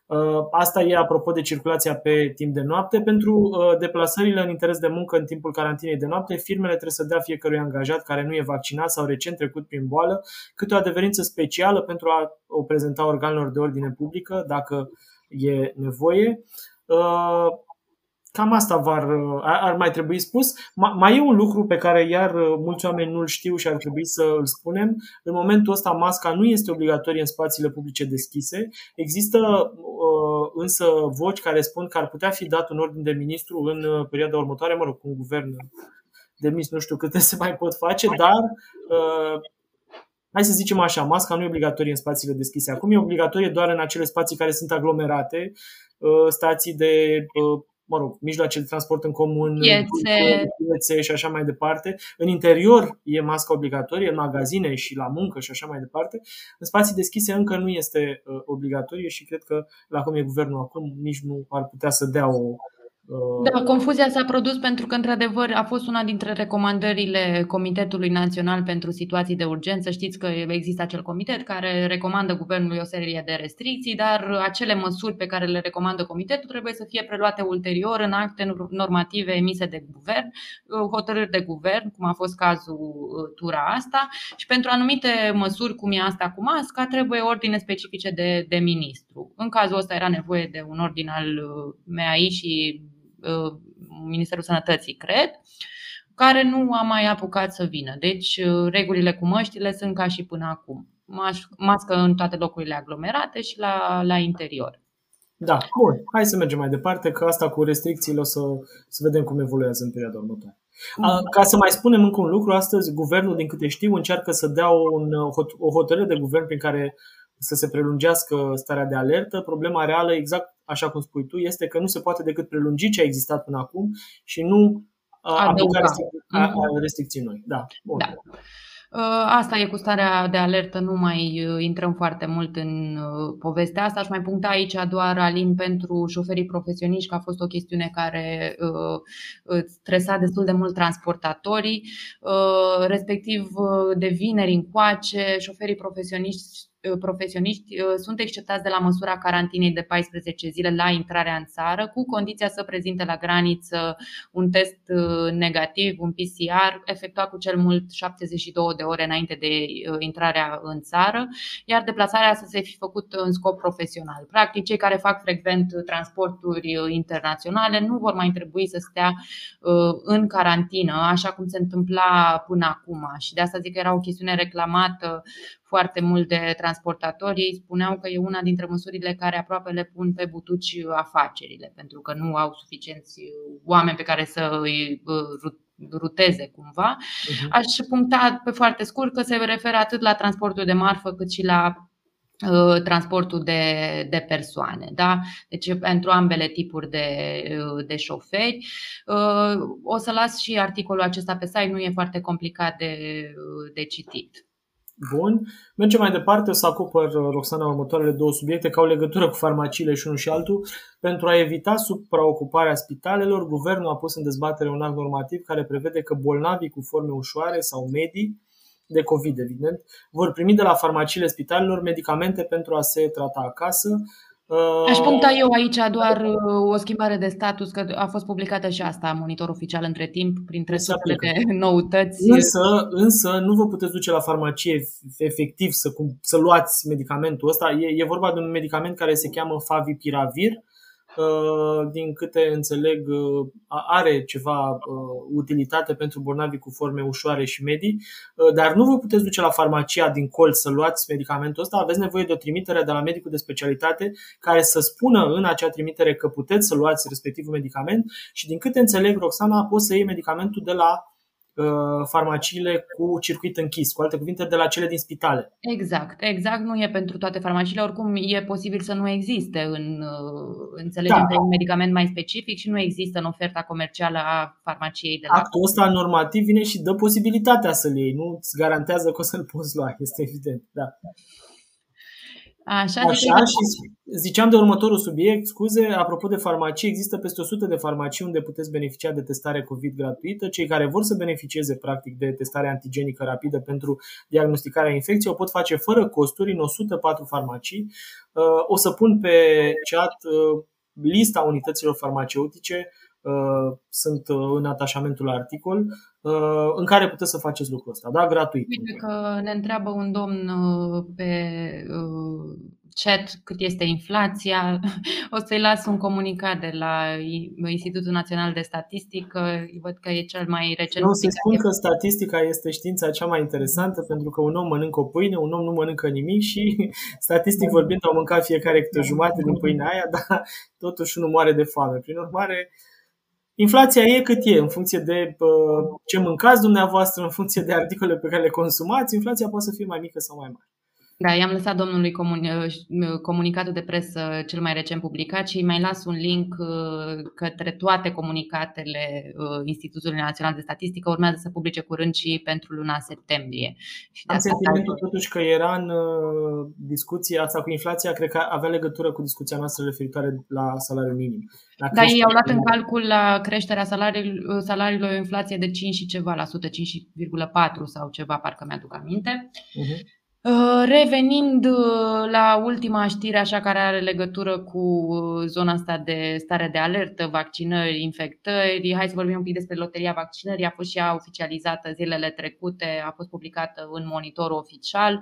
Uh, asta e apropo de circulația pe timp de noapte. Pentru uh, deplasările în interes de muncă în timpul carantinei de noapte, firmele trebuie să dea fiecărui angajat care nu e vaccinat sau recent trecut prin boală câte o adeverință specială pentru a o prezenta organelor de ordine publică dacă e nevoie. Cam asta ar, ar mai trebui spus. Mai e un lucru pe care iar uh, mulți oameni nu-l știu și ar trebui să îl spunem. În momentul ăsta masca nu este obligatorie în spațiile publice deschise. Există uh, însă voci care spun că ar putea fi dat un ordin de ministru în uh, perioada următoare, mă rog, cu un guvern de mis, nu știu câte se mai pot face, dar hai să zicem așa, masca nu e obligatorie în spațiile deschise. Acum e obligatorie doar în acele spații care sunt aglomerate, stații de mă rog, mijloace de transport în comun, piețe. piețe și așa mai departe. În interior e masca obligatorie, în magazine și la muncă și așa mai departe. În spații deschise încă nu este uh, obligatorie și cred că la cum e guvernul acum nici nu ar putea să dea o da, confuzia s-a produs pentru că, într-adevăr, a fost una dintre recomandările Comitetului Național pentru Situații de Urgență. Știți că există acel comitet care recomandă guvernului o serie de restricții, dar acele măsuri pe care le recomandă comitetul trebuie să fie preluate ulterior în acte normative emise de guvern, hotărâri de guvern, cum a fost cazul uh, tura asta, și pentru anumite măsuri, cum e asta cu masca, trebuie ordine specifice de, de ministru. În cazul ăsta era nevoie de un ordin al uh, MAI și Uh, Ministerul Sănătății, cred, care nu a mai apucat să vină. Deci, uh, regulile cu măștile sunt ca și până acum. Mască în toate locurile aglomerate și la, la interior. Da, bun. Hai să mergem mai departe, că asta cu restricțiile o să, să vedem cum evoluează în perioada următoare. Ca să mai spunem încă un lucru, astăzi guvernul, din câte știu, încearcă să dea un, o hotărâre de guvern prin care să se prelungească starea de alertă. Problema reală, exact așa cum spui tu, este că nu se poate decât prelungi ce a existat până acum și nu aplica restricții, restricții noi. Da, bun. Da. Asta e cu starea de alertă, nu mai uh, intrăm foarte mult în uh, povestea asta. Aș mai puncta aici doar, Alin, pentru șoferii profesioniști, că a fost o chestiune care uh, stresa destul de mult transportatorii. Respectiv, de vineri încoace, șoferii profesioniști Uh, profesioniști uh, sunt exceptați de la măsura carantinei de 14 zile la intrarea în țară, cu condiția să prezinte la graniță un test uh, negativ, un PCR, efectuat cu cel mult 72 de ore înainte de intrarea în țară, iar deplasarea să se fi făcut în scop profesional. Practic, cei care fac frecvent transporturi internaționale nu vor mai trebui să stea în carantină, așa cum se întâmpla până acum. Și de asta zic că era o chestiune reclamată foarte mult de transportatori. Ei spuneau că e una dintre măsurile care aproape le pun pe butuci afacerile, pentru că nu au suficienți oameni pe care să îi uh, ruteze cumva. Uh-huh. Aș puncta pe foarte scurt că se referă atât la transportul de marfă cât și la uh, transportul de, de persoane. Da? Deci pentru ambele tipuri de, uh, de șoferi. O să las și articolul acesta pe site, nu e foarte complicat de, de citit. Bun. Mergem mai departe, o să acopăr, uh, Roxana, următoarele două subiecte care au legătură cu farmaciile și unul și altul. Pentru a evita supraocuparea spitalelor, guvernul a pus în dezbatere un act normativ care prevede că bolnavii cu forme ușoare sau medii de COVID, evident, vor primi de la farmaciile spitalelor medicamente pentru a se trata acasă, Aș puncta eu aici doar uh, o schimbare de status, că a fost publicată și asta, monitor oficial între timp, printre sutele de noutăți. Însă, însă nu vă puteți duce la farmacie efectiv să, să luați medicamentul ăsta. E, e vorba de un medicament care se cheamă Favipiravir. Uh, din câte înțeleg, uh, are ceva uh, utilitate pentru bolnavii cu forme ușoare și medii, dar nu vă puteți duce la farmacia din colț să luați medicamentul ăsta, aveți nevoie de o trimitere de la medicul de specialitate care să spună în acea trimitere că puteți să luați respectivul medicament și din câte înțeleg, Roxana, poți să iei medicamentul de la Uh, farmaciile cu circuit închis, cu alte cuvinte, de la cele din spitale. Exact, exact. Nu e pentru toate farmaciile, oricum e posibil să nu existe în uh, înțelegem da. că e un medicament mai specific și nu există în oferta comercială a farmaciei de la. Actul ăsta normativ vine și dă posibilitatea să-l iei, nu îți garantează că o să-l poți lua, este evident. Da. Așa, Așa și ziceam de următorul subiect, scuze, apropo de farmacii, există peste 100 de farmacii unde puteți beneficia de testare COVID gratuită. Cei care vor să beneficieze practic de testare antigenică rapidă pentru diagnosticarea infecției o pot face fără costuri în 104 farmacii. Uh, o să pun pe chat uh, lista unităților farmaceutice uh, sunt în atașamentul articol în care puteți să faceți lucrul ăsta, da? Gratuit. Uite că ne întreabă un domn pe chat cât este inflația. O să-i las un comunicat de la Institutul Național de Statistică. Văd că e cel mai recent. Nu, să spun că statistica este știința cea mai interesantă pentru că un om mănâncă o pâine, un om nu mănâncă nimic și statistic vorbind au mâncat fiecare câte o jumătate din pâinea aia, dar totuși nu moare de foame. Prin urmare, Inflația e cât e, în funcție de ce mâncați dumneavoastră, în funcție de articole pe care le consumați, inflația poate să fie mai mică sau mai mare. Da, i-am lăsat domnului comuni- uh, uh, comunicatul de presă cel mai recent publicat și îi mai las un link uh, către toate comunicatele Institutului Național de Statistică. Urmează să publice curând și pentru luna septembrie. Și Am sentimentul totuși că era în discuția asta cu inflația, cred că avea legătură cu discuția noastră referitoare la salariul minim. La da, ei au luat în calcul la creșterea salariilor, salariilor o inflație de 5 și ceva la sută, 5,4 sau ceva, parcă mi-aduc aminte. Uh-huh. Uh, revenind uh, la ultima știre, așa care are legătură cu uh, zona asta de stare de alertă, vaccinări, infectări, hai să vorbim un pic despre loteria vaccinării. A fost și ea oficializată zilele trecute, a fost publicată în monitorul oficial.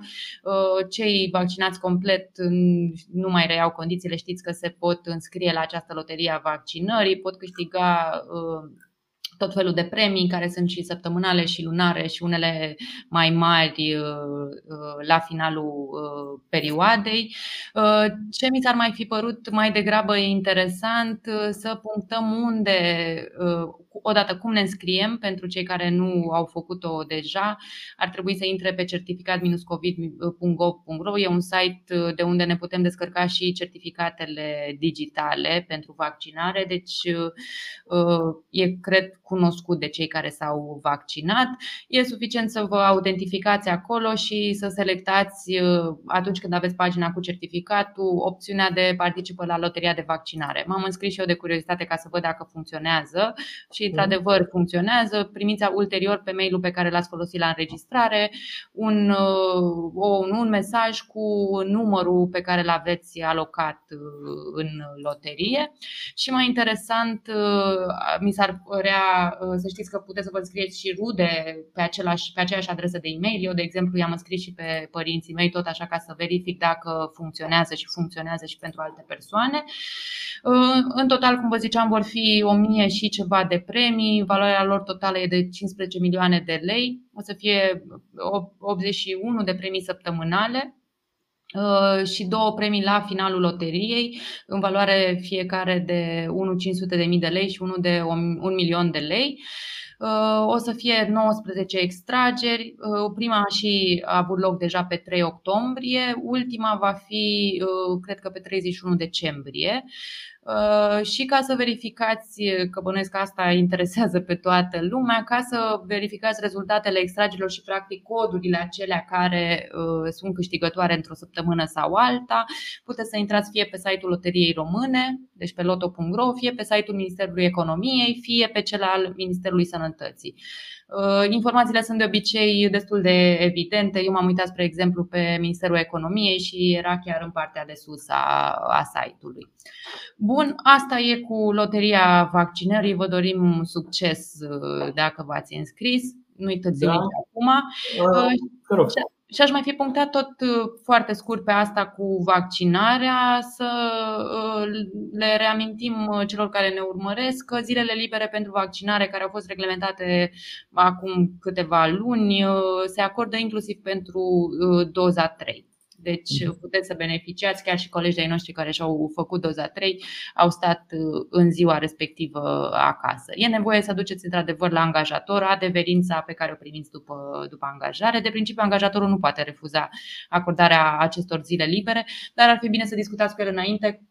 Cei vaccinați complet nu mai reiau condițiile, știți că se pot înscrie la această loterie a vaccinării, pot câștiga tot felul de premii care sunt și săptămânale și lunare și unele mai mari uh, uh, la finalul uh, perioadei. Ce mi s-ar mai fi părut mai degrabă interesant să punctăm unde odată cum ne înscriem pentru cei care nu au făcut-o deja, ar trebui să intre pe certificat-covid.gov.ro. E un site uh, de unde ne putem descărca și certificatele digitale pentru vaccinare, deci uh, e, cred, cunoscut de cei care s-au vaccinat. E suficient să vă autentificați acolo și să selectați, uh, atunci când aveți pagina cu certificatul, opțiunea de participă la loteria de vaccinare. M-am înscris și eu de curiozitate ca să văd dacă funcționează și într-adevăr funcționează. Primiți ulterior pe mailul pe care l-ați folosit la înregistrare un, uh, un, un mesaj cu numărul pe care l aveți alocat uh, în loterie. Și mai interesant, uh, mi s-ar părea să știți că puteți să vă înscrieți și rude pe, același, pe aceeași adresă de e-mail. Eu, de exemplu, i-am înscris și pe părinții mei, tot așa ca să verific dacă funcționează și funcționează și pentru alte persoane. În total, cum vă ziceam, vor fi o mie și ceva de premii, valoarea lor totală e de 15 milioane de lei, o să fie 81 de premii săptămânale uh, și două premii la finalul loteriei, în valoare fiecare de 1,500 de mii de lei și unul de 1 milion de lei. Uh, o să fie 19 extrageri. Uh, prima și a avut loc deja pe 3 octombrie, ultima va fi, cred că pe 31 decembrie. Uh, și ca să verificați, că bănuiesc că asta interesează pe toată lumea, ca să verificați rezultatele extragerilor și practic codurile acelea care uh, sunt câștigătoare într-o săptămână sau alta, puteți să intrați fie pe site-ul Loteriei Române, deci pe loto.ro, fie pe site-ul Ministerului Economiei, fie pe cel al Ministerului Sănătății. Uh, informațiile sunt de obicei destul de evidente. Eu m-am uitat, spre exemplu, pe Ministerul Economiei și era chiar în partea de sus a, a site-ului. Bun, asta e cu loteria vaccinării. Vă dorim succes uh, dacă v-ați înscris. Nu-i târziu da. acum. Uh, Și aș mai fi punctat tot foarte scurt pe asta cu vaccinarea, să le reamintim celor care ne urmăresc că zilele libere pentru vaccinare care au fost reglementate acum câteva luni se acordă inclusiv pentru doza 3. Deci mhm. puteți să beneficiați, chiar și colegii ai noștri care și-au făcut doza 3 au stat uh, în ziua respectivă acasă. E nevoie să duceți într-adevăr la angajator adeverința pe care o primiți după, după angajare. De principiu, angajatorul nu poate refuza acordarea acestor zile libere, dar ar fi bine să discutați cu el înainte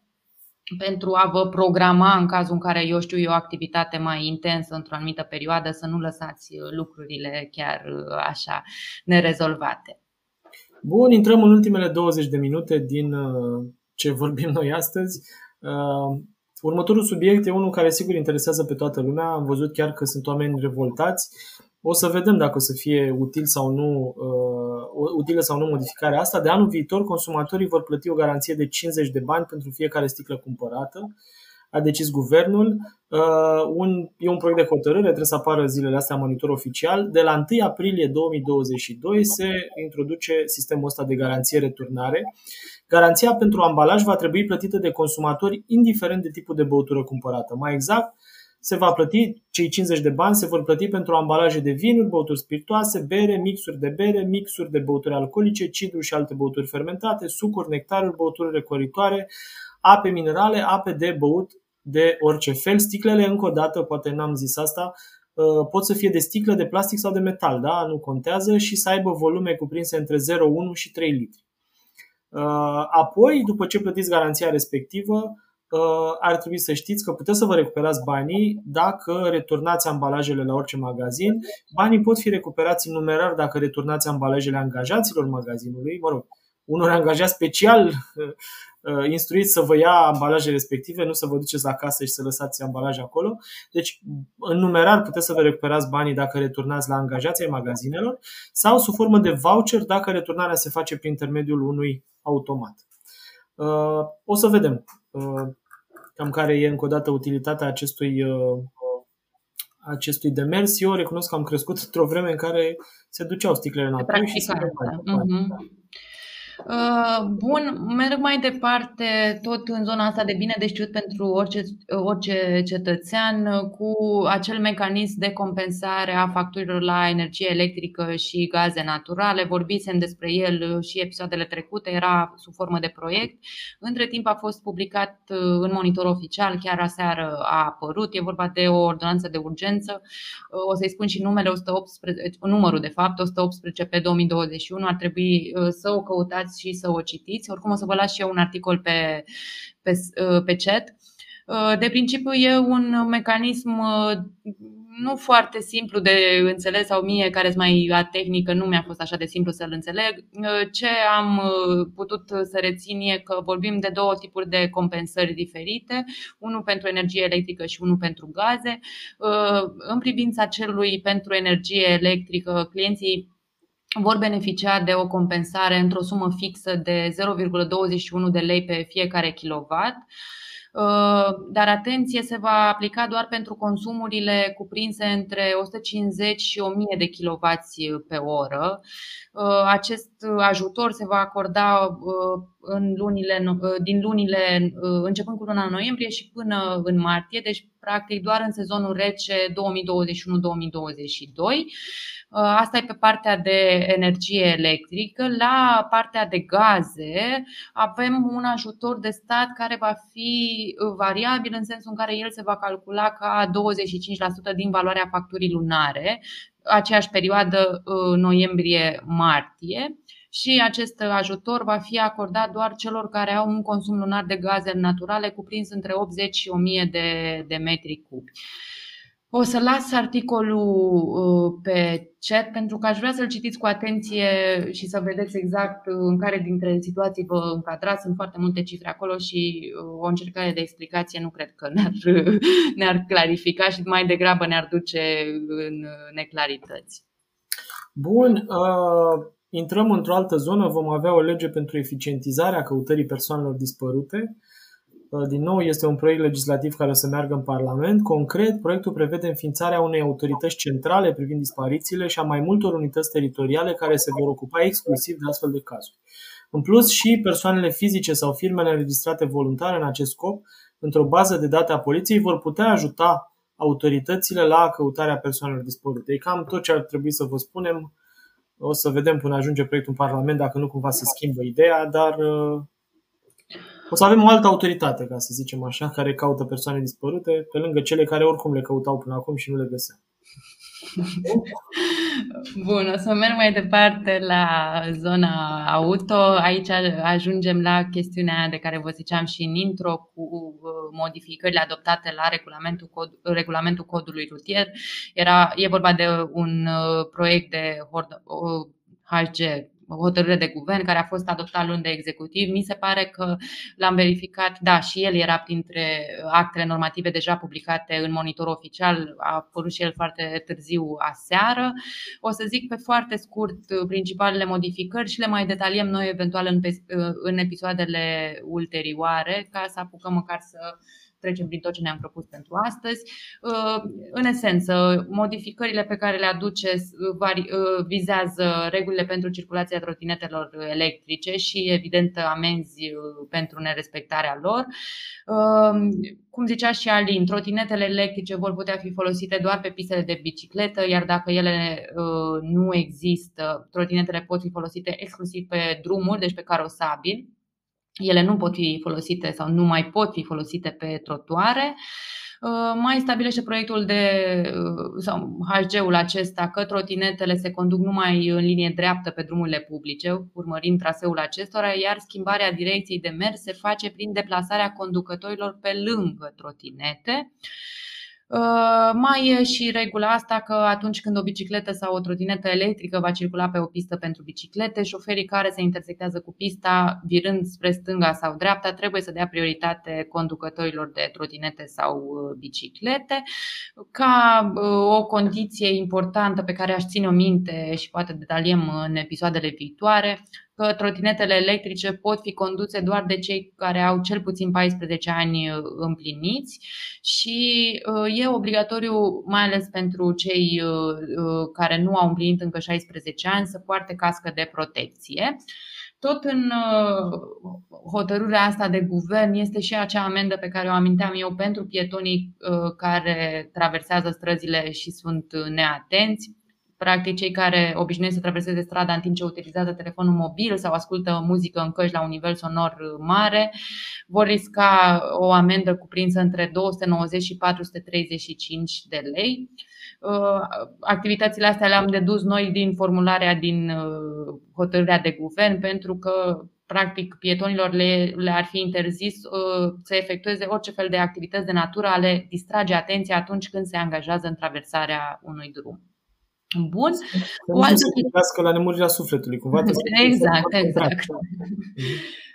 pentru a vă programa în cazul în care, eu știu, e o activitate mai intensă într-o anumită perioadă, să nu lăsați lucrurile chiar uh, așa nerezolvate. Bun, intrăm în ultimele 20 de minute din uh, ce vorbim noi astăzi. Uh, următorul subiect e unul care sigur interesează pe toată lumea. Am văzut chiar că sunt oameni revoltați. O să vedem dacă o să fie util sau nu, uh, utilă sau nu modificarea asta. De anul viitor, consumatorii vor plăti o garanție de 50 de bani pentru fiecare sticlă cumpărată a decis guvernul. Uh, un, e un proiect de hotărâre, trebuie să apară zilele astea monitor oficial. De la 1 aprilie 2022 se introduce sistemul ăsta de garanție returnare. Garanția pentru ambalaj va trebui plătită de consumatori indiferent de tipul de băutură cumpărată. Mai exact, se va plăti, cei 50 de bani se vor plăti pentru ambalaje de vinuri, băuturi spiritoase, bere, mixuri de bere, mixuri de băuturi alcoolice, cidru și alte băuturi fermentate, sucuri, nectaruri, băuturi recoritoare, ape minerale, ape de băut de orice fel. Sticlele, încă o dată, poate n-am zis asta, uh, pot să fie de sticlă, de plastic sau de metal, da? nu contează, și să aibă volume cuprinse între 0,1 și 3 litri. Uh, apoi, după ce plătiți garanția respectivă, uh, ar trebui să știți că puteți să vă recuperați banii dacă returnați ambalajele la orice magazin. Banii pot fi recuperați în numerar dacă returnați ambalajele angajaților magazinului, mă rog, unor angajați special Uh, instruiți să vă ia ambalaje respective, nu să vă duceți acasă și să lăsați ambalaje acolo. Deci, în numerar puteți să vă recuperați banii dacă returnați la angajații magazinelor sau sub formă de voucher dacă returnarea se face prin intermediul unui automat. Uh, o să vedem uh, cam care e încă o dată utilitatea acestui acestui demers. Eu recunosc că am crescut într-o vreme în care se duceau sticlele înapoi și se uh-huh. Uh, bun, merg mai departe tot în zona asta de bine de știut pentru orice, orice cetățean cu acel mecanism de compensare a facturilor la energie electrică și gaze naturale. Vorbisem despre el și episoadele trecute, era sub formă de proiect. Între timp a fost publicat uh, în monitor oficial, chiar aseară a apărut. E vorba de o ordonanță de urgență. Uh, o să-i spun și numele 118, numărul de fapt, 118 pe 2021. Ar trebui să o căutați intrați și să o citiți. Oricum o să vă las și eu un articol pe, pe, uh, pe chat. Uh, de principiu e un mecanism uh, nu foarte simplu de înțeles sau mie care sunt mai a tehnică nu mi-a fost așa de simplu să-l înțeleg. Ce am putut să rețin e că vorbim de două tipuri de compensări diferite, unul pentru energie electrică și unul pentru gaze. În privința celui pentru energie electrică, clienții vor beneficia de o compensare într-o sumă fixă de 0,21 de lei pe fiecare kilowatt. Uh, dar atenție, se va aplica doar pentru consumurile cuprinse între 150 și 1000 de kW pe oră. Uh, acest ajutor se va acorda uh, în lunile, din lunile începând cu luna noiembrie și până în martie, deci practic doar în sezonul rece 2021-2022. Uh, asta e pe partea de energie electrică. La partea de gaze avem un ajutor de stat care va fi uh, variabil în sensul în care el se va calcula ca 25% din valoarea facturii lunare, aceeași perioadă uh, noiembrie-martie și acest ajutor va fi acordat doar celor care au un consum lunar de gaze naturale cuprins între 80 și 1000 de, de metri cubi. O să las articolul uh, pe chat pentru că aș vrea să-l citiți cu atenție și să vedeți exact uh, în care dintre situații vă încadrați. Sunt foarte multe cifre acolo și uh, o încercare de explicație nu cred că ne-ar, ne-ar clarifica și mai degrabă ne-ar duce în neclarități. Bun, uh, intrăm într-o altă zonă. Vom avea o lege pentru eficientizarea căutării persoanelor dispărute. Uh, din nou, este un proiect legislativ care o să meargă în Parlament. Concret, proiectul prevede înființarea unei autorități centrale privind disparițiile și a mai multor unități teritoriale care se vor ocupa exclusiv de astfel de cazuri. În plus, și persoanele fizice sau firmele înregistrate voluntare în acest scop, într-o bază de date a poliției, vor putea ajuta autoritățile la căutarea persoanelor dispărute. E cam tot ce ar trebui să vă spunem. O să vedem până ajunge proiectul în Parlament dacă nu cumva se schimbă ideea, dar uh, o să avem o altă autoritate, ca să zicem așa, care caută persoane dispărute, pe lângă cele care oricum le căutau până acum și nu le găseau. Bun, o să merg mai departe la zona auto. Aici ajungem la chestiunea de care vă ziceam și în intro cu uh, modificările adoptate la regulamentul, cod, regulamentul codului rutier. Era, e vorba de un uh, proiect de HG hotărâre de guvern care a fost adoptat luni de executiv. Mi se pare că l-am verificat, da, și el era printre actele normative deja publicate în monitor oficial, a apărut și el foarte târziu aseară. O să zic pe foarte scurt principalele modificări și le mai detaliem noi eventual în, în episoadele ulterioare ca să apucăm măcar să trecem prin tot ce ne-am propus pentru astăzi. Uh, în esență, modificările pe care le aduce uh, uh, vizează regulile pentru circulația trotinetelor electrice și, evident, amenzi pentru nerespectarea lor. Cum zicea și Alin, trotinetele electrice vor putea fi folosite doar pe pistele de bicicletă, iar dacă ele nu există, trotinetele pot fi folosite exclusiv pe drumuri, deci pe carosabil ele nu pot fi folosite sau nu mai pot fi folosite pe trotuare. Uh, mai stabilește proiectul de uh, sau HG-ul acesta că trotinetele se conduc numai în linie dreaptă pe drumurile publice, urmărind traseul acestora, iar schimbarea direcției de mers se face prin deplasarea conducătorilor pe lângă trotinete. Uh, mai e și regula asta că atunci când o bicicletă sau o trotinetă electrică va circula pe o pistă pentru biciclete, șoferii care se intersectează cu pista virând spre stânga sau dreapta trebuie să dea prioritate conducătorilor de trotinete sau uh, biciclete. Ca uh, o condiție importantă pe care aș ține o minte și poate detaliem în episoadele viitoare, că trotinetele electrice pot fi conduse doar de cei care au cel puțin 14 ani uh, împliniți și uh, e obligatoriu, mai ales pentru cei uh, care nu au împlinit încă 16 ani, să poarte cască de protecție. Tot în hotărârea asta de guvern este și acea amendă pe care o aminteam eu pentru pietonii care traversează străzile și sunt neatenți Practic, cei care obișnuiesc să traverseze strada în timp ce utilizează telefonul mobil sau ascultă muzică în căști la un nivel sonor mare vor risca o amendă cuprinsă între 290 și 435 de lei. Uh, activitățile astea le-am dedus noi din formularea din uh, hotărârea de guvern pentru că practic pietonilor le, le ar fi interzis uh, să efectueze orice fel de activități de natură, a le distrage atenția atunci când se angajează în traversarea unui drum. Bun. O altă... să la nemurirea sufletului, cumva. Exact, exact.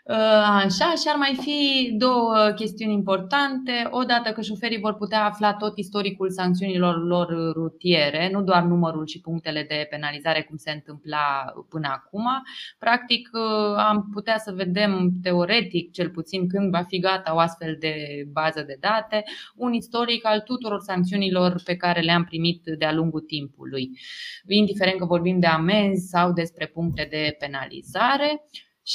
Uh, așa, și ar mai fi două chestiuni importante. Odată că șoferii vor putea afla tot istoricul sancțiunilor lor rutiere, nu doar numărul și punctele de penalizare cum se întâmpla până acum. Practic, uh, am putea să vedem teoretic, cel puțin când va fi gata o astfel de bază de date, un istoric al tuturor sancțiunilor pe care le-am primit de-a lungul timpului, indiferent că vorbim de amenzi sau despre puncte de penalizare.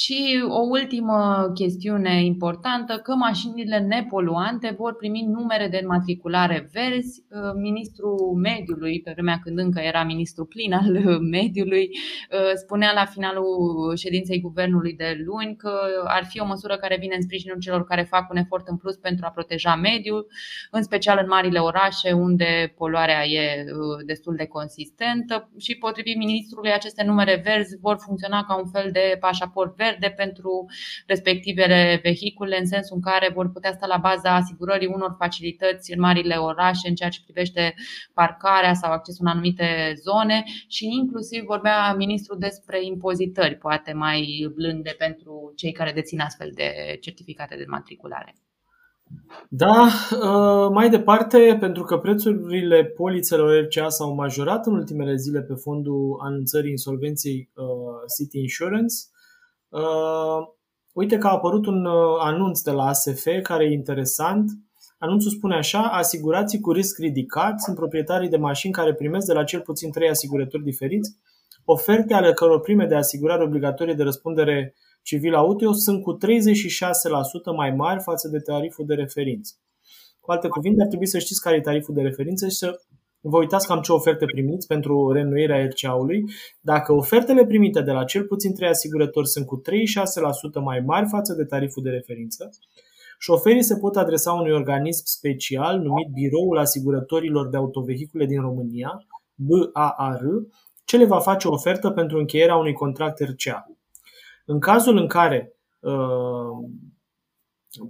Și o ultimă chestiune importantă, că mașinile nepoluante vor primi numere de înmatriculare verzi. Uh, ministrul mediului, pe vremea când încă era ministru plin al mediului, uh, spunea la finalul ședinței guvernului de luni că ar fi o măsură care vine în sprijinul celor care fac un efort în plus pentru a proteja mediul, în special în marile orașe unde poluarea e uh, destul de consistentă și potrivit ministrului aceste numere verzi vor funcționa ca un fel de pașaport verde pentru respectivele vehicule, în sensul în care vor putea sta la baza asigurării unor facilități în marile orașe în ceea ce privește parcarea sau accesul în anumite zone și inclusiv vorbea ministrul despre impozitări, poate mai blânde pentru cei care dețin astfel de certificate de matriculare. Da, uh, mai departe, pentru că prețurile polițelor RCA s-au majorat în ultimele zile pe fondul anunțării insolvenței uh, City Insurance, Uh, uite că a apărut un anunț de la ASF care e interesant. Anunțul spune așa, asigurații cu risc ridicat sunt proprietarii de mașini care primesc de la cel puțin trei asigurători diferiți oferte ale căror prime de asigurare obligatorie de răspundere civil auto sunt cu 36% mai mari față de tariful de referință. Cu alte cuvinte, ar trebui să știți care e tariful de referință și să vă uitați cam ce oferte primiți pentru reînnoirea RCA-ului. Dacă ofertele primite de la cel puțin 3 asigurători sunt cu 36% mai mari față de tariful de referință, șoferii se pot adresa unui organism special numit Biroul Asigurătorilor de Autovehicule din România, BAAR, ce le va face o ofertă pentru încheierea unui contract RCA. În cazul în care uh,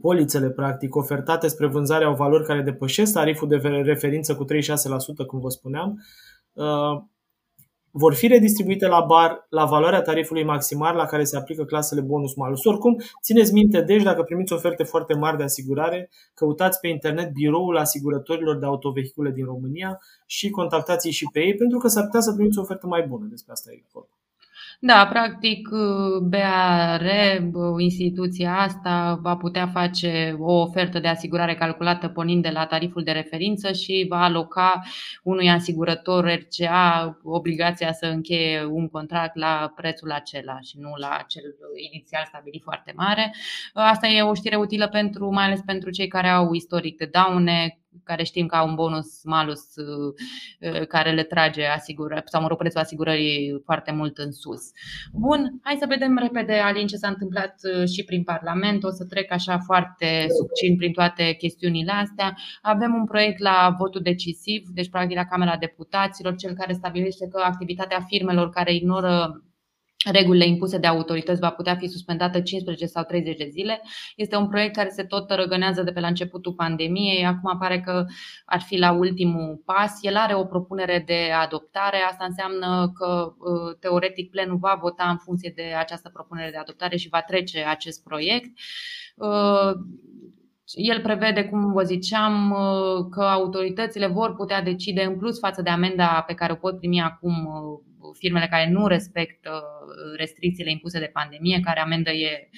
polițele practic ofertate spre vânzare au valori care depășesc tariful de referință cu 36%, cum vă spuneam, uh, vor fi redistribuite la bar la valoarea tarifului maximal la care se aplică clasele bonus-malus. Oricum, țineți minte, deci, dacă primiți oferte foarte mari de asigurare, căutați pe internet biroul asigurătorilor de autovehicule din România și contactați-i și pe ei, pentru că s-ar putea să primiți o ofertă mai bună. Despre asta e vorba. Da, practic BAR, instituția asta, va putea face o ofertă de asigurare calculată pornind de la tariful de referință și va aloca unui asigurător RCA obligația să încheie un contract la prețul acela și nu la cel inițial stabilit foarte mare. Asta e o știre utilă pentru, mai ales pentru cei care au istoric de daune, care știm că au un bonus malus uh, uh, care le trage asigură, sau mă rog, prețul asigurării foarte mult în sus. Bun, hai să vedem repede, Alin, ce s-a întâmplat uh, și prin Parlament. O să trec așa foarte succint prin toate chestiunile astea. Avem un proiect la votul decisiv, deci practic la Camera Deputaților, cel care stabilește că activitatea firmelor care ignoră regulile impuse de autorități va putea fi suspendată 15 sau 30 de zile. Este un proiect care se tot răgânează de pe la începutul pandemiei. Acum pare că ar fi la ultimul pas. El are o propunere de adoptare. Asta înseamnă că uh, teoretic plenul va vota în funcție de această propunere de adoptare și va trece acest proiect. Uh, el prevede, cum vă ziceam, uh, că autoritățile vor putea decide în plus față de amenda pe care o pot primi acum firmele care nu respectă uh, restricțiile impuse de pandemie, care amendă e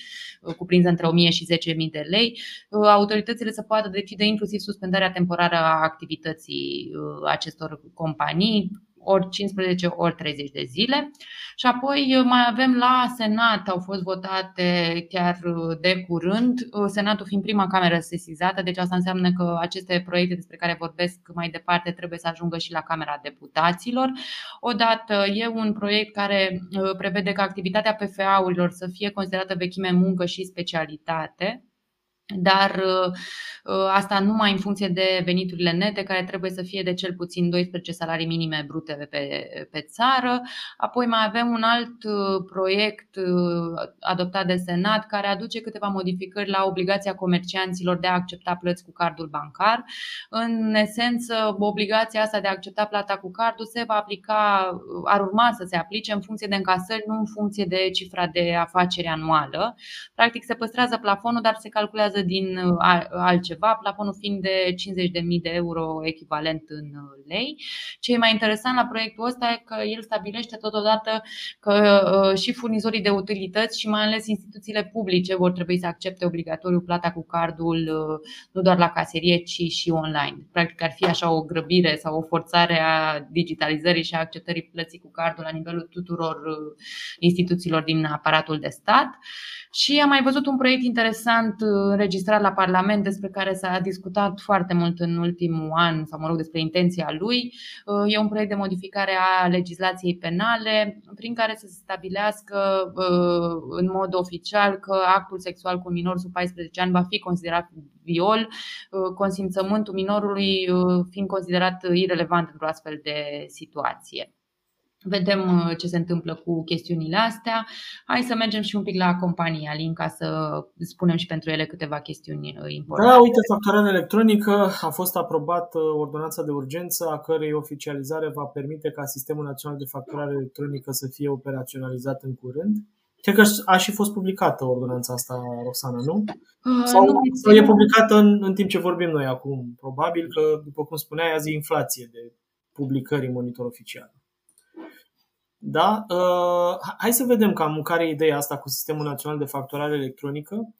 uh, cuprinsă între 1000 și 10.000 de lei, uh, autoritățile să poată decide inclusiv suspendarea temporară a activității acestor companii, ori 15, ori 30 de zile. Și apoi uh, mai avem la Senat, au fost votate chiar uh, de curând, uh, Senatul fiind prima cameră sesizată, deci asta înseamnă că aceste proiecte despre care vorbesc mai departe trebuie să ajungă și la Camera Deputaților. Odată e un proiect care prevede că activitatea PFA-urilor să fie considerată vechime muncă și specialitate dar uh, uh, asta numai în funcție de veniturile nete, care trebuie să fie de cel puțin 12 salarii minime brute pe, pe țară. Apoi mai avem un alt uh, proiect adoptat de Senat care aduce câteva modificări la obligația comercianților de a accepta plăți cu cardul bancar. În esență, obligația asta de a accepta plata cu cardul se va aplica, ar urma să se aplice în funcție de încasări, nu în funcție de cifra de afaceri anuală. Practic se păstrează plafonul, dar se calculează finanțează din uh, altceva, plafonul fiind de 50.000 de euro echivalent în uh, lei. Ce e mai interesant la proiectul ăsta e că el stabilește totodată că uh, și furnizorii de utilități și mai ales instituțiile publice vor trebui să accepte obligatoriu plata cu cardul nu doar la caserie, ci și online. Practic ar fi așa o grăbire sau o forțare a digitalizării și a acceptării plății cu cardul la nivelul tuturor instituțiilor din aparatul de stat. Și am mai văzut un proiect interesant uh, înregistrat la Parlament despre care s-a discutat foarte mult în ultimul an, sau mă rog, despre intenția lui. Uh, e un proiect de modificare a legislației penale prin care să se stabilească uh, în mod oficial că actul sexual cu un minor sub 14 ani va fi considerat viol, consimțământul minorului fiind considerat irelevant într-o astfel de situație. Vedem uh, ce se întâmplă cu chestiunile astea. Hai să mergem și un pic la compania Alin ca să spunem și pentru ele câteva chestiuni uh, importante. Da, uite, facturarea electronică a fost aprobată uh, ordonanța de urgență, a cărei oficializare va permite ca Sistemul Național de Facturare Electronică să fie operaționalizat în curând. Cred că a și fost publicată ordonanța asta, Roxana, nu? Sau, nu sau e publicată în, în timp ce vorbim noi acum? Probabil că, după cum spuneai, azi e inflație de publicări în monitor oficial. Da? Uh, hai să vedem cam care e ideea asta cu Sistemul Național de Facturare Electronică.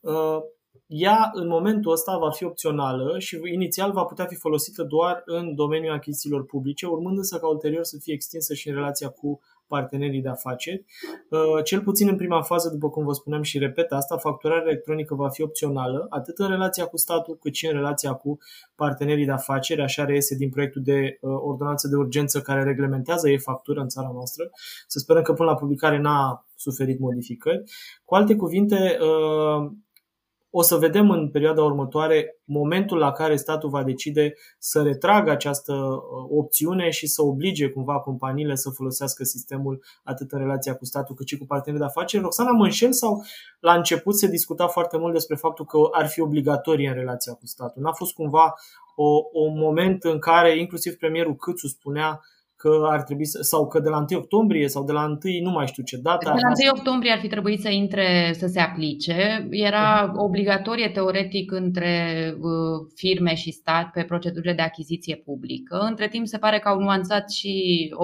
Uh, ea în momentul ăsta va fi opțională și inițial va putea fi folosită doar în domeniul achizițiilor publice, urmând însă ca ulterior să fie extinsă și în relația cu partenerii de afaceri. Uh, cel puțin în prima fază, după cum vă spuneam și repet asta, facturarea electronică va fi opțională, atât în relația cu statul, cât și în relația cu partenerii de afaceri, așa reiese din proiectul de uh, ordonanță de urgență care reglementează e-factură în țara noastră. Să sperăm că până la publicare n-a suferit modificări. Cu alte cuvinte, uh, o să vedem în perioada următoare momentul la care statul va decide să retragă această uh, opțiune și să oblige cumva companiile să folosească sistemul atât în relația cu statul cât și cu partenerii de afaceri. Roxana, mă înșel sau la început se discuta foarte mult despre faptul că ar fi obligatorie în relația cu statul? N-a fost cumva o, un moment în care inclusiv premierul Câțu spunea că ar trebui să, sau că de la 1 octombrie sau de la 1 nu mai știu ce dată. De la 1 octombrie ar fi trebuit să intre, să se aplice. Era obligatorie teoretic între uh, firme și stat pe procedurile de achiziție publică. Între timp se pare că au nuanțat și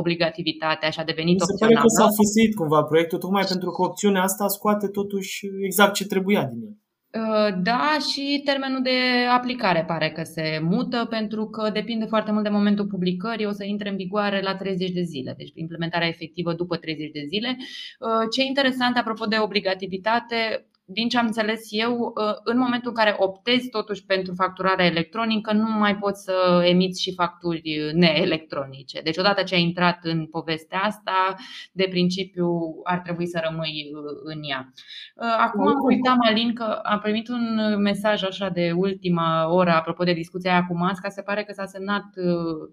obligativitatea și a devenit se opțională. Se pare că s-a fusit cumva proiectul, tocmai pentru că opțiunea asta scoate totuși exact ce trebuia din el. Uh, da, și termenul de aplicare pare că se mută pentru că depinde foarte mult de momentul publicării, o să intre în vigoare la 30 de zile, deci implementarea efectivă după 30 de zile. Uh, ce e interesant apropo de obligativitate, din ce am înțeles eu, ă, în momentul în care optezi totuși pentru facturarea electronică, nu mai poți să emiți și facturi neelectronice. Deci odată ce ai intrat în povestea asta, de principiu ar trebui să rămâi ă, în ea. Ă, acum am uitat, Alin, că am primit un mesaj așa de ultima oră apropo de discuția aia cu masca. Se pare că s-a semnat,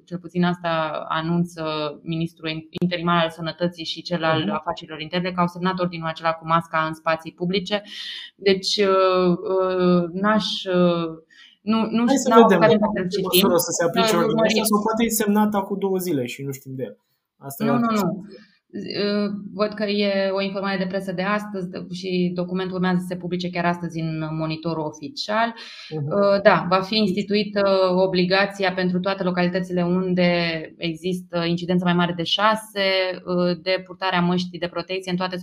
cel puțin asta anunță ministrul interimar al sănătății și cel al mhm. afacerilor interne, că au semnat ordinul acela cu masca în spații publice deci uh, uh, n-aș uh, nu, nu Hai să vedem care să citim. să se aplice ordinul sau poate e semnat acum două zile și nu știm de el. Asta nu, nu, nu. Văd că e o informare de presă de astăzi și documentul urmează să se publice chiar astăzi în monitorul oficial. Uh-huh. Da, va fi instituită obligația pentru toate localitățile unde există incidență mai mare de 6 uh, de purtarea măștii de protecție în toate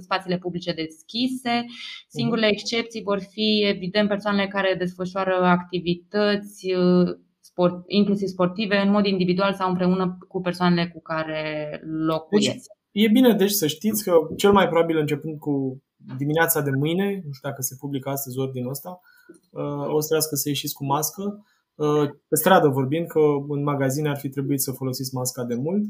spațiile publice deschise. Singurele uh-huh. excepții vor fi, evident, persoanele care desfășoară activități uh, sport, inclusiv sportive, în mod individual sau împreună cu persoanele cu care locuiesc. Deci, e bine deci să știți că cel mai probabil începând cu dimineața de mâine, nu știu dacă se publică astăzi ordinul ăsta, uh, o să trească să ieșiți cu mască. Uh, pe stradă vorbind că în magazine ar fi trebuit să folosiți masca de mult.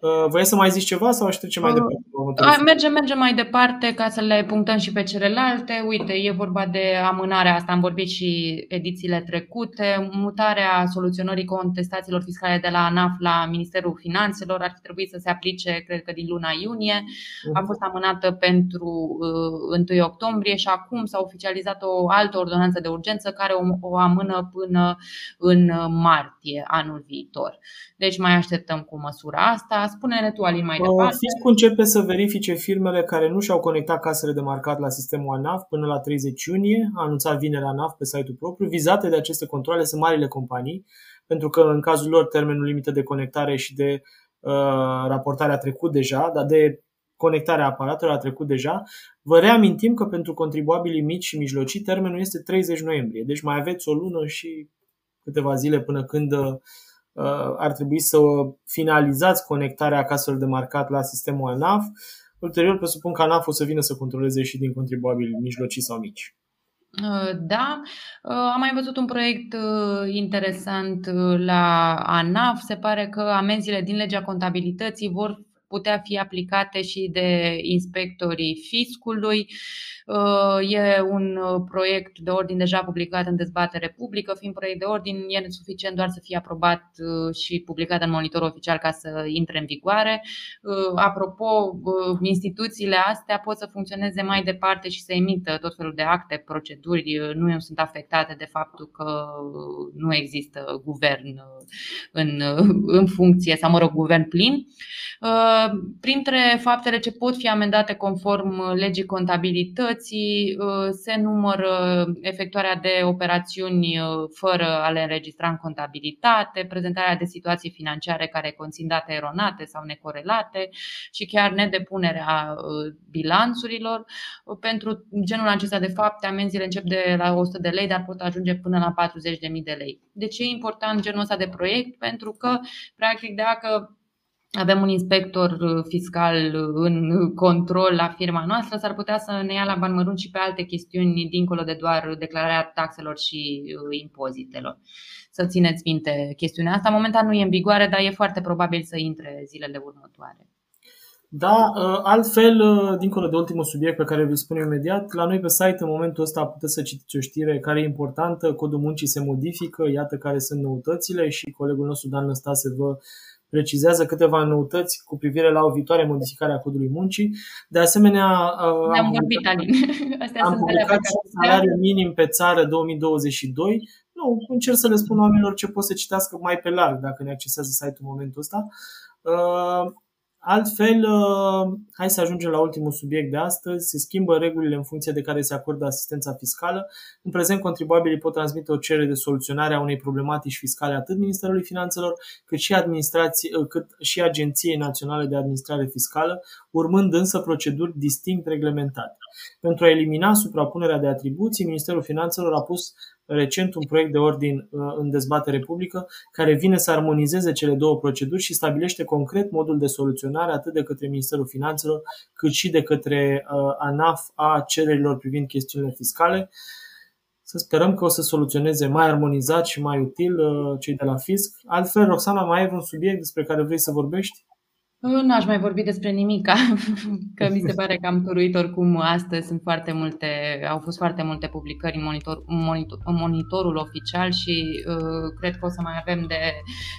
Uh, Vrei să mai zici ceva sau aș trece mai uh, departe? Mergem, mergem mai departe ca să le punctăm și pe celelalte. Uite, e vorba de amânarea asta, am vorbit și edițiile trecute, mutarea soluționării contestațiilor fiscale de la ANAF la Ministerul Finanțelor ar fi trebuit să se aplice, cred că din luna iunie. A mhm. fost amânată pentru uh, 1 octombrie și acum s-a oficializat o altă ordonanță de urgență care o, o amână până în martie anul viitor. Deci mai așteptăm cu măsura asta Spune-ne tu, Alin, mai departe. Fiscul începe să verifice firmele care nu și-au conectat casele de marcat la sistemul ANAF până la 30 iunie, a anunțat vinerea ANAF pe site-ul propriu. Vizate de aceste controle sunt marile companii, pentru că în cazul lor termenul limită de conectare și de uh, raportare a trecut deja, dar de conectarea aparatelor a trecut deja. Vă reamintim că pentru contribuabilii mici și mijlocii termenul este 30 noiembrie, deci mai aveți o lună și câteva zile până când uh, Uh, ar trebui să finalizați conectarea caselor de marcat la sistemul ANAF. Ulterior, presupun că ANAF o să vină să controleze și din contribuabili mijlocii sau mici. Uh, da, uh, am mai văzut un proiect interesant la ANAF. Se pare că amenziile din legea contabilității vor putea fi aplicate și de inspectorii fiscului. Uh, e un uh, proiect de ordin deja publicat în dezbatere publică. Fiind proiect de ordin, e suficient doar să fie aprobat uh, și publicat în monitor oficial ca să intre în vigoare. Apropo, instituțiile astea pot să funcționeze mai departe și să emită tot felul de acte, proceduri. Nu sunt afectate de faptul că nu există guvern în, în funcție sau, mă rog, guvern plin. Printre faptele ce pot fi amendate conform legii contabilității se numără efectuarea de operațiuni fără a le înregistra în contabilitate, prezentarea de situații financiare care conțin date eronate sau necorelate și chiar nedepunerea bilanțurilor. Pentru genul acesta de fapte, amenziile încep de la 100 de lei, dar pot ajunge până la 40.000 de lei. De ce e important genul ăsta de proiect? Pentru că, practic, dacă avem un inspector uh, fiscal uh, în control la firma noastră, s-ar putea să ne ia la bani mărunt și pe alte chestiuni dincolo de doar declararea taxelor și uh, impozitelor. Să țineți minte chestiunea asta. Momentan nu e în vigoare, dar e foarte probabil să intre zilele următoare. Da, altfel, dincolo de ultimul subiect pe care vi-l spun imediat, la noi pe site în momentul ăsta puteți să citiți o știre care e importantă, codul muncii se modifică, iată care sunt noutățile și colegul nostru Dan Năstase vă precizează câteva noutăți cu privire la o viitoare modificare a codului muncii. De asemenea, uh, am, vorbit, Alin. Astea am publicat salariul minim pe țară 2022. Nu, încerc să le spun oamenilor ce pot să citească mai pe larg dacă ne accesează site-ul în momentul ăsta. Uh, Altfel, uh, hai să ajungem la ultimul subiect de astăzi. Se schimbă regulile în funcție de care se acordă asistența fiscală. În prezent, contribuabilii pot transmite o cerere de soluționare a unei problematici fiscale atât Ministerului Finanțelor, cât și, administrație, uh, cât și Agenției Naționale de Administrare Fiscală, urmând însă proceduri distinct reglementate. Pentru a elimina suprapunerea de atribuții, Ministerul Finanțelor a pus recent un proiect de ordin uh, în dezbatere publică care vine să armonizeze cele două proceduri și stabilește concret modul de soluționare atât de către Ministerul Finanțelor cât și de către uh, ANAF a cererilor privind chestiunile fiscale. Să sperăm că o să soluționeze mai armonizat și mai util uh, cei de la fisc. Altfel, Roxana, mai ai un subiect despre care vrei să vorbești? Nu aș mai vorbi despre nimic, că mi se pare că am turuit oricum astăzi. Sunt foarte multe, au fost foarte multe publicări în, monitor, monitor, în monitorul oficial și uh, cred că o să mai avem de,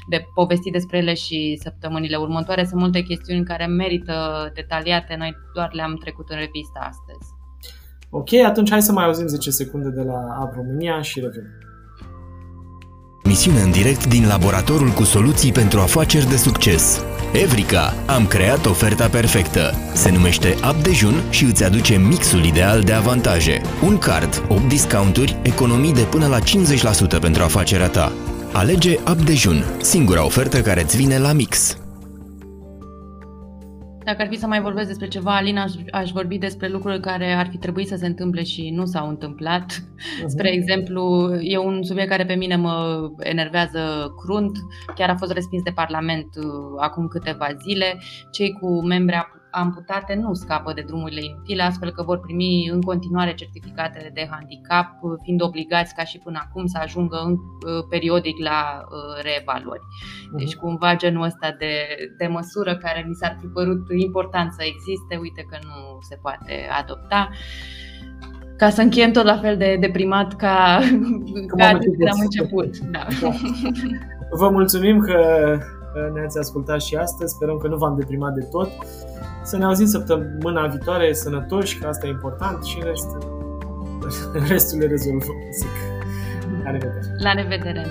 de povestit despre ele și săptămânile următoare. Sunt multe chestiuni care merită detaliate, noi doar le-am trecut în revistă astăzi. Ok, atunci hai să mai auzim 10 secunde de la Ab România și revenim. Misiune în direct din laboratorul cu soluții pentru afaceri de succes. Evrica, am creat oferta perfectă. Se numește App Dejun și îți aduce mixul ideal de avantaje. Un card, 8 discounturi, economii de până la 50% pentru afacerea ta. Alege App Dejun, singura ofertă care îți vine la mix. Dacă ar fi să mai vorbesc despre ceva, Alina, aș, aș vorbi despre lucruri care ar fi trebuit să se întâmple și nu s-au întâmplat. Uh-huh. Spre exemplu, e un subiect care pe mine mă enervează crunt. Chiar a fost respins de Parlament uh, acum câteva zile. Cei cu membri amputate nu scapă de drumurile inutile, astfel că vor primi în continuare certificatele de handicap, fiind obligați ca și până acum să ajungă în, uh, periodic la uh, reevaluări. Mhm. Deci cumva genul ăsta de, de măsură care mi s-ar fi părut important să existe, uite că nu se poate adopta ca să încheiem tot la fel de deprimat ca, ca am când am început. Da. da. Vă mulțumim că ne-ați ascultat și astăzi, sperăm că nu v-am deprimat de tot. Să ne auzim săptămâna viitoare sănătoși, că asta e important și restul, restul le rezolvăm. La revedere! La revedere!